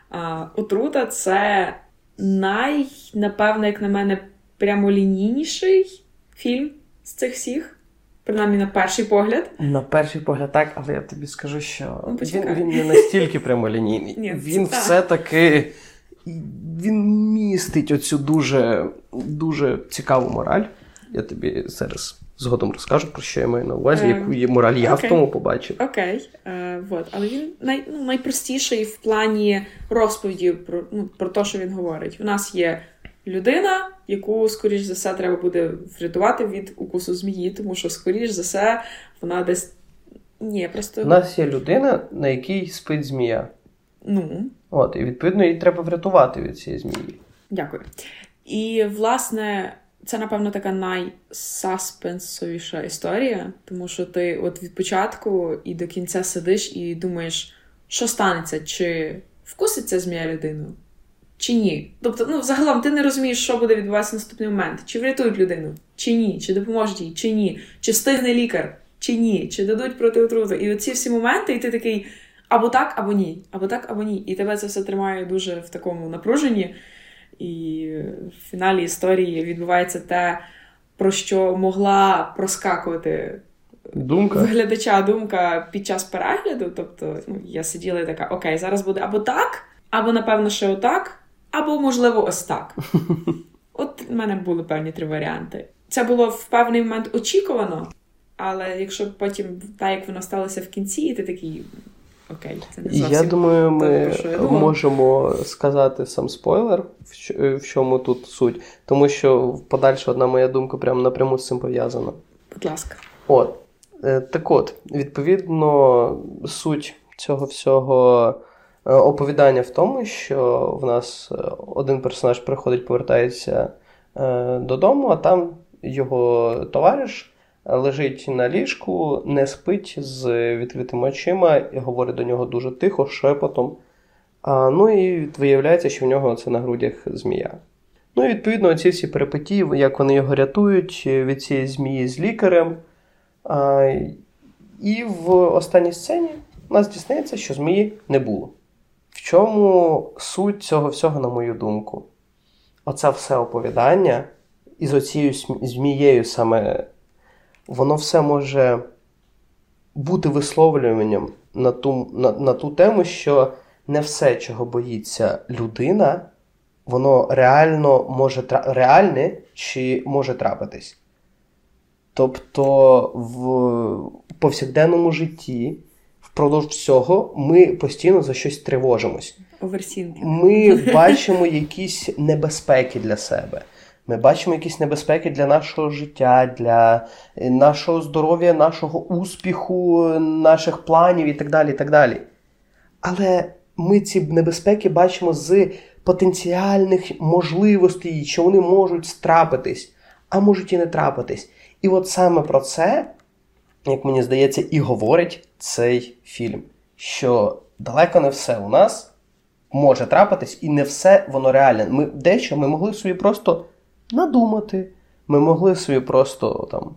А, отрута це най, напевно, як на мене, прямолінійніший фільм з цих всіх. Принаймні на перший погляд. На перший погляд, так, але я тобі скажу, що Ну, він, він не настільки прямолінійний. Ні, він все-таки він містить оцю дуже, дуже цікаву мораль. Я тобі зараз згодом розкажу, про що я маю на увазі, Е, яку є мораль я окей. в тому побачив. Окей, е, вот. але він най, ну, найпростіший в плані розповіді про, ну, про те, що він говорить. У нас є людина, яку, скоріш за все, треба буде врятувати від укусу змії, тому що, скоріш за все, вона десь. Ні, просто. У нас є людина, на якій спить змія. Ну, От, і відповідно її треба врятувати від цієї змії. Дякую. І, власне, це, напевно, така найсаспенсовіша історія, тому що ти от від початку і до кінця сидиш і думаєш, що станеться, чи вкуситься змія людину, чи ні. Тобто, ну, загалом ти не розумієш, що буде відбуватися в наступний момент. Чи врятують людину, чи ні, чи допоможуть їй, чи ні, чи встигне лікар, чи ні, чи дадуть протиотруту. І оці всі моменти, і ти такий. Або так, або ні, або так, або ні. І тебе це все тримає дуже в такому напруженні. І в фіналі історії відбувається те, про що могла проскакувати думка. глядача думка під час перегляду. Тобто, ну, я сиділа і така: окей, зараз буде або так, або, напевно, ще отак, або, можливо, ось так. [LAUGHS] От в мене були певні три варіанти. Це було в певний момент очікувано, але якщо потім так, як воно сталося в кінці, ти такий. Окей, це не зовсім Я думаю, ми я можемо сказати сам спойлер, в чому тут суть, тому що подальша одна моя думка прямо напряму з цим пов'язана. Будь ласка. От. Е, Так от, відповідно, суть цього всього е, оповідання в тому, що в нас е, один персонаж приходить, повертається е, додому, а там його товариш лежить на ліжку, не спить з відкритими очима і говорить до нього дуже тихо, шепотом. А, ну і виявляється, що в нього це на грудях змія. Ну і відповідно ці всі перипетії, як вони його рятують від цієї змії з лікарем. А, і в останній сцені у нас дізнається, що змії не було. В чому суть цього всього, на мою думку? Оце все оповідання із оцією змією саме, воно все може бути висловлюванням на ту, на, на ту тему, що не все, чого боїться людина, воно реально може реальне чи може трапитись. Тобто в повсякденному житті впродовж всього ми постійно за щось тривожимось. Оверсінки. Ми бачимо якісь небезпеки для себе. Ми бачимо якісь небезпеки для нашого життя, для е, нашого здоров'я, нашого успіху, наших планів і так далі. і так далі. Але ми ці небезпеки бачимо з потенціальних можливостей, що вони можуть трапитись, а можуть і не трапитись. І от саме про це, як мені здається, і говорить цей фільм, що далеко не все у нас може трапитись, і не все воно реальне. Ми дещо ми могли собі просто надумати, ми могли собі просто там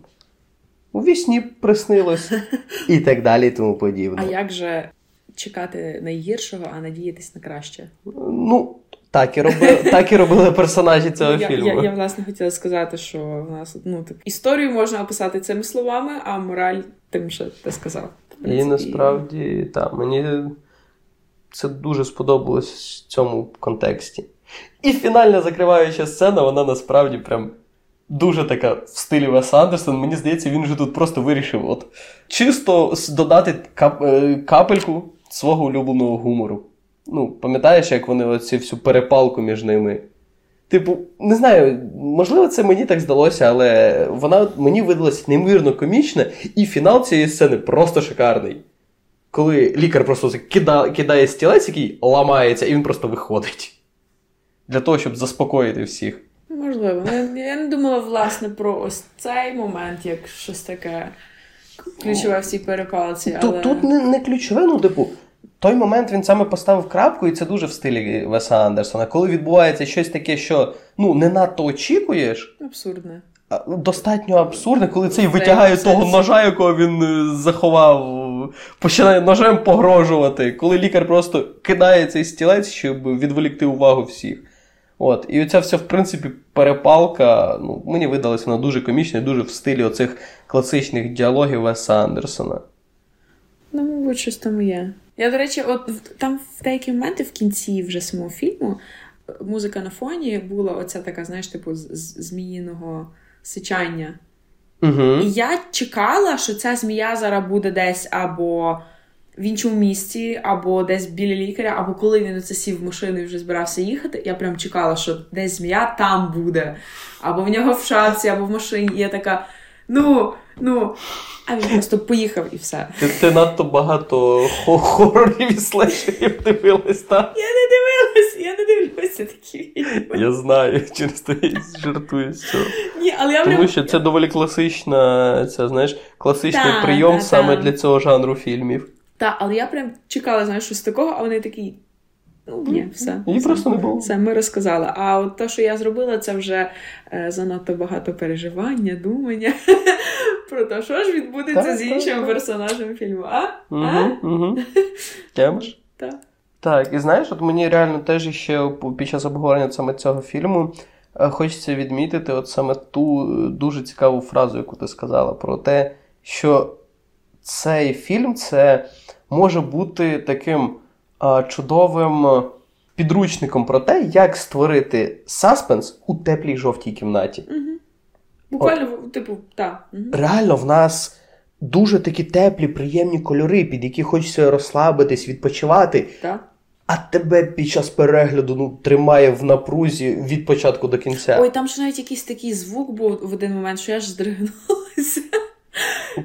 у вісні приснилось [LAUGHS] і так далі, і тому подібне. А як же чекати найгіршого, а надіятись на краще? Ну, так і робили, [LAUGHS] так і робили персонажі цього я, фільму. Я, я, власне хотіла сказати, що в нас ну так історію можна описати цими словами, а мораль тим, що ти сказав. І насправді, так, мені це дуже сподобалось в цьому контексті. І фінальна закриваюча сцена, вона насправді прям дуже така в стилі Веса Андерсона. Мені здається, він же тут просто вирішив от чисто додати кап- е, капельку свого улюбленого гумору. Ну, пам'ятаєш, як вони оці всю перепалку між ними. Типу, не знаю, можливо, це мені так здалося, але вона мені видалась неймовірно комічна, і фінал цієї сцени просто шикарний. Коли лікар просто кида, кидає стілець, який ламається, і він просто виходить. Для того, щоб заспокоїти всіх. Можливо. Я, я не думала, власне, про ось цей момент, як щось таке ключове в цій перепалці. Але... Тут, тут не, не ключове, ну, типу, той момент він саме поставив крапку, і це дуже в стилі Веса Андерсона. Коли відбувається щось таке, що ну, не надто очікуєш, Абсурдне. достатньо абсурдне, коли цей витягає того ножа, якого він е, заховав, починає ножем погрожувати, коли лікар просто кидає цей стілець, щоб відволікти увагу всіх. От, і оця вся, в принципі, перепалка, ну, мені видалася вона дуже комічна, дуже в стилі оцих класичних діалогів Веса Андерсона. Ну, мабуть, щось там є. Я, до речі, от там в деякі моменти в кінці вже самого фільму е, музика на фоні була оця така, знаєш, типу, зміїного сичання. Угу. І я чекала, що ця змія зараз буде десь або в іншому місці, або десь біля лікаря, або коли він оце сів в машину і вже збирався їхати. Я прям чекала, що десь змія там буде, або в нього в шапці, або в машині. І я така: ну, ну. А він просто поїхав і все. Ти, ти надто багато хо- хорорів і слешерів дивилась, так? Я не дивилась, я не дивлюся такі. Я знаю, через те я жартую з цього. Ні, але я. Тому що це доволі класична, це, знаєш, класичний Та, прийом та, саме та. для цього жанру фільмів. Та, але я прям чекала, знаєш, щось такого, а вони такі. Ну, ні, все. Її все. просто не було. Все, ми розказали. А от те, що я зробила, це вже е, занадто багато переживання, думання про те, що ж відбудеться Так, з іншим так. персонажем фільму. А? Угу, угу. [LAUGHS] Так. Так, і знаєш, от мені реально теж ще під час обговорення саме цього фільму е, хочеться відмітити от саме ту е, дуже цікаву фразу, яку ти сказала, про те, що цей фільм це може бути таким а, чудовим підручником про те, як створити саспенс у теплій жовтій кімнаті. Угу. Буквально, От, типу, так. Реально, в нас дуже такі теплі, приємні кольори, під які хочеться розслабитись, відпочивати. Так. А тебе під час перегляду ну, тримає в напрузі від початку до кінця. Ой, там ж навіть якийсь такий звук був в один момент, що я ж здригнулася.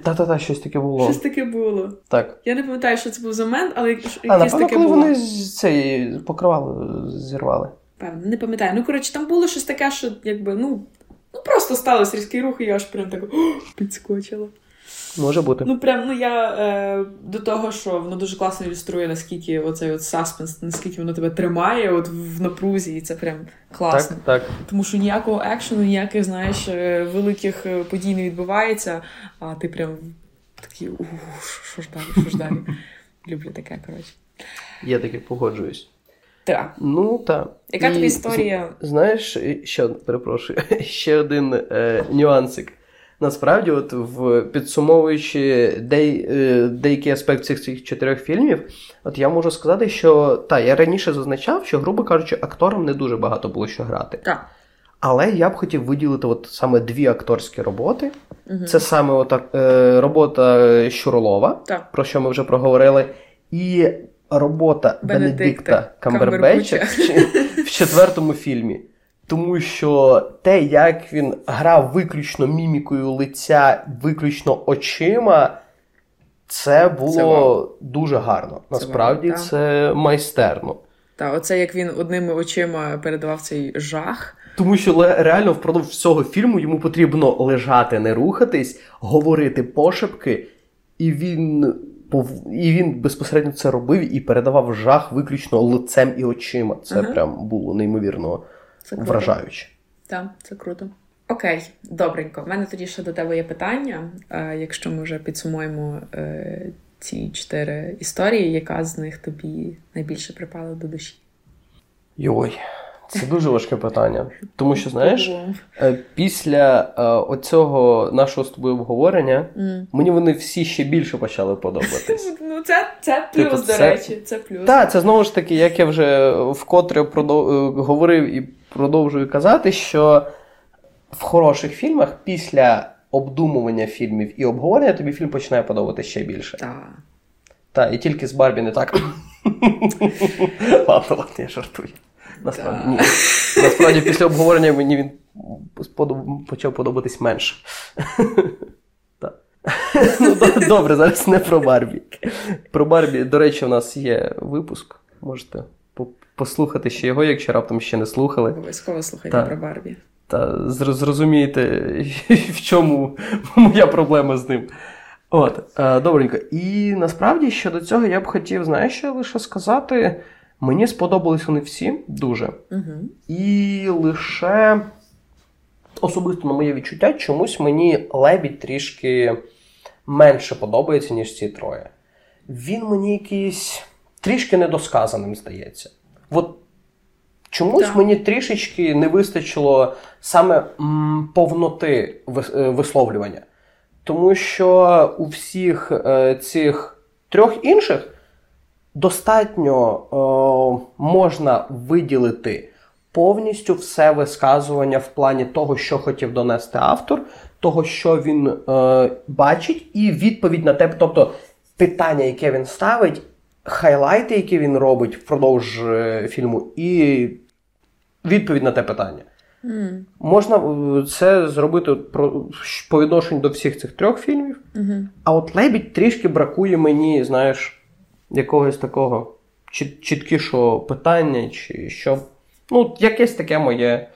Та-та-та, щось таке було. Щось таке було. Так. Я не пам'ятаю, що це був за момент, але якесь а, напевно, таке коли було. вони цей покривало зірвали. Певно, не пам'ятаю. Ну, коротше, там було щось таке, що якби, ну просто сталося різкий рух, і я аж прям так підскочила. Може бути. Ну, прям, ну я е, до того, що воно дуже класно ілюструє, наскільки оцей от саспенс, наскільки воно тебе тримає от в напрузі, і це прям класно. Так, так. Тому що ніякого екшену, ніяких, знаєш, е, великих е, подій не відбувається, а ти прям такий, ух, що ж далі, що ж далі. [LAUGHS] Люблю таке, коротше. Я таки погоджуюсь. Так. Ну, так. Яка тобі історія? Знаєш, ще перепрошую, [LAUGHS] ще один е, нюансик. Насправді, от в підсумовуючи дей, е, деякі аспекти цих цих чотирьох фільмів, от я можу сказати, що та, я раніше зазначав, що, грубо кажучи, акторам не дуже багато було що грати. Так. Але я б хотів виділити от саме дві акторські роботи. Угу. Це саме от, е, робота Щурлова, так. про що ми вже проговорили, і робота Бенедикта, Бенедикта Камбербеча в, четвертому фільмі. Тому що те, як він грав виключно мімікою лиця, виключно очима, це було це дуже гарно. Це Насправді вау, це майстерно. Так, оце як він одними очима передавав цей жах. Тому що реально впродовж всього фільму йому потрібно лежати, не рухатись, говорити пошепки, і він і він безпосередньо це робив і передавав жах виключно лицем і очима. Це ага. прям було неймовірно це вражаюче. Так, це круто. Окей, добренько. У мене тоді ще до тебе є питання. Е, якщо ми вже підсумуємо е, ці чотири історії, яка з них тобі найбільше припала до душі? Йой. Це дуже важке питання. Тому що, знаєш, після е, оцього нашого з тобою обговорення mm. мені вони всі ще більше почали подобатись. [LAUGHS] Ну, це це плюс, типу, до речі. Це плюс. Так, це знову ж таки, як я вже вкотре продов... говорив і продовжую казати, що в хороших фільмах після обдумування фільмів і обговорення тобі фільм починає подобатися ще більше. Так. Так, і тільки з Барбі не так. [COUGHS] [LAUGHS] Ладно, ладно, я жартую. Насправді, ні. Насправді, після обговорення мені він почав подобатись менше. [LAUGHS] ну, Добре, зараз не про Барбі. Про Барбі, до речі, у нас є випуск. Можете послухати ще його, якщо раптом ще не слухали. Обов'язково слухайте про Барбі. Та зрозумієте, в чому моя проблема з ним. От, добренько. І насправді щодо цього я б хотів, знаєш, що лише сказати. Мені сподобались вони всі дуже. Угу. І лише особисто на моє відчуття, чомусь мені лебідь трішки менше подобається, ніж ці троє. Він мені якийсь трішки недосказаним здається. От чомусь так. мені трішечки не вистачило саме м, повноти висловлювання. Тому що у всіх е, цих трьох інших достатньо е, можна виділити повністю все висказування в плані того, що хотів донести автор, того, що він е, бачить, і відповідь на те, тобто питання, яке він ставить, хайлайти, які він робить впродовж е, фільму, і відповідь на те питання. Mm. Можна це зробити по відношенню до всіх цих трьох фільмів. Mm-hmm. А от лебідь трішки бракує мені, знаєш якогось такого чіткішого питання, чи що. Ну, якесь таке моє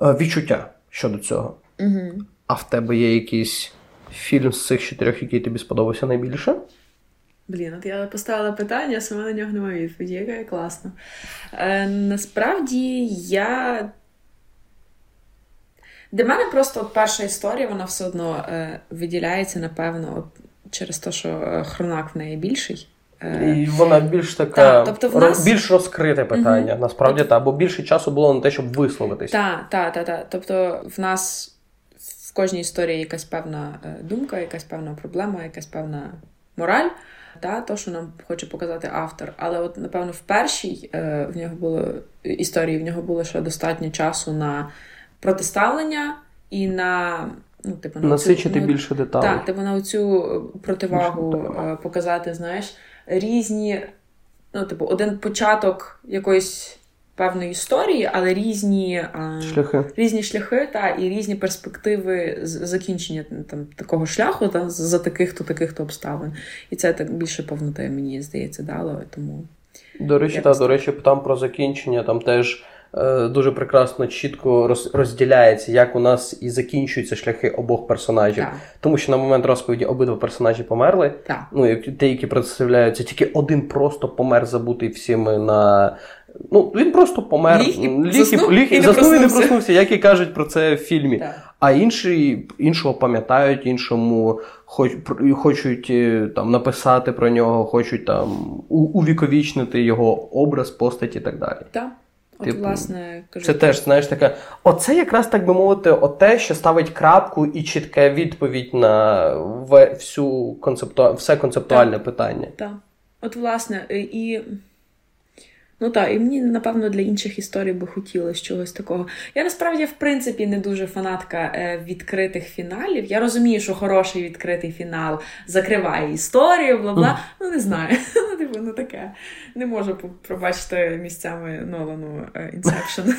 відчуття щодо цього. Угу. А в тебе є якийсь фільм з цих чотирьох, який тобі сподобався найбільше? Блін, от я поставила питання, сама на нього немає відповіді, яка класно. Е, Насправді я. Для мене просто от перша історія, вона все одно е, виділяється, напевно, от через те, що хронак в неї більший. І вона більш така та, тобто в нас... більш розкрите питання, угу. насправді, тобто... та, бо більше часу було на те, щоб висловитись. Так, так, так. Та. Тобто в нас в кожній історії якась певна е, думка, якась певна проблема, якась певна мораль, та, то, що нам хоче показати автор. Але, от, напевно, в першій е, в нього було історії, в нього було ще достатньо часу на протиставлення і на. Ну, типу, на Насичити цю, більше деталей. Так, типу на цю противагу Більше показати, знаєш, різні, ну, типу, один початок якоїсь певної історії, але різні шляхи, різні шляхи та і різні перспективи закінчення там такого шляху та за таких-то таких-то обставин. І це так більше повноти, мені здається, дало. Тому до речі, та, до речі, там про закінчення там теж. Е, дуже прекрасно, чітко розділяється, як у нас і закінчуються шляхи обох персонажів. Так. Тому що на момент розповіді обидва персонажі померли. Так. Ну, ті, які представляються, тільки один просто помер, забутий всіми на. Ну, він просто помер, ліг і заснув, ліг, і, заснув і не проснувся, як і кажуть про це в фільмі. Так. А інші іншого пам'ятають, іншому хоч, хочуть е, там написати про нього, хочуть там увіковічнити його образ, постаті і так далі. Так. От, типу, власне, кажу, Це теж, знаєш, таке. Оце якраз так би мовити, оте, що ставить крапку і чітке відповідь на всю концепту... все концептуальне так. питання. Так. От, власне, і. Ну так, і мені, напевно, для інших історій би хотілося чогось такого. Я насправді, в принципі, не дуже фанатка е, відкритих фіналів. Я розумію, що хороший відкритий фінал закриває історію, бла бла. Mm. Ну, не знаю. [LAUGHS] [LAUGHS] Ну таке. Не можу пробачити місцями Нолану Inception. [LAUGHS]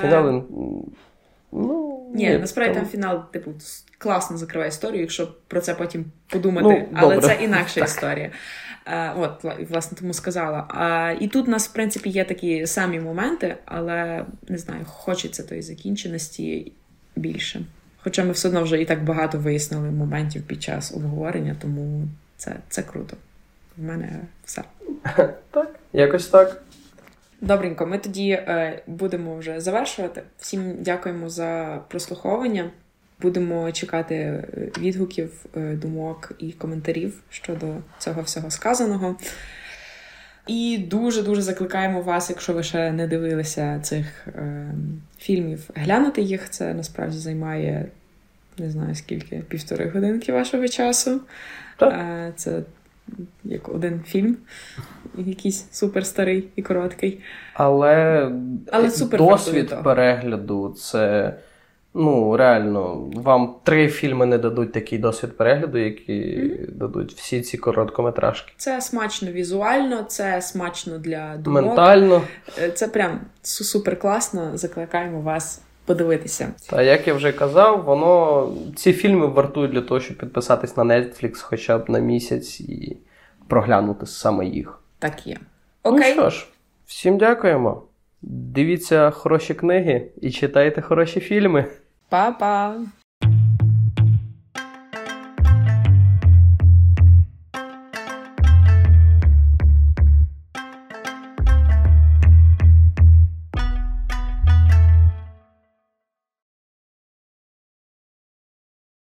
Фінал. Ну, Ні, насправді там фінал, типу, класно закриває історію, якщо про це потім подумати, ну, але це інакша історія. От, власне, тому сказала. А, І тут у нас, в принципі, є такі самі моменти, але не знаю, хочеться тої закінченості більше. Хоча ми все одно вже і так багато вияснили моментів під час обговорення, тому це, це круто. В мене все. [LAUGHS] Так, якось так. Добренько, ми тоді е, будемо вже завершувати. Всім дякуємо за прослуховування. Будемо чекати відгуків, думок і коментарів щодо цього всього сказаного. І дуже-дуже закликаємо вас, якщо ви ще не дивилися цих е, фільмів, глянути їх. Це насправді займає не знаю скільки, півтори годинки вашого часу. Е, це як один фільм, якийсь супер старий і короткий. Але, Але супер досвід перегляду це. Ну, реально, вам три фільми не дадуть такий досвід перегляду, які mm-hmm. дадуть всі ці короткометражки. Це смачно візуально, це смачно для думок. Ментально. Це прям супер класно. Закликаємо вас подивитися. Та як я вже казав, воно ці фільми вартують для того, щоб підписатись на Netflix хоча б на місяць і проглянути саме їх. Так є. Окей. Ну що ж, всім дякуємо. Дивіться хороші книги і читайте хороші фільми. Па-па!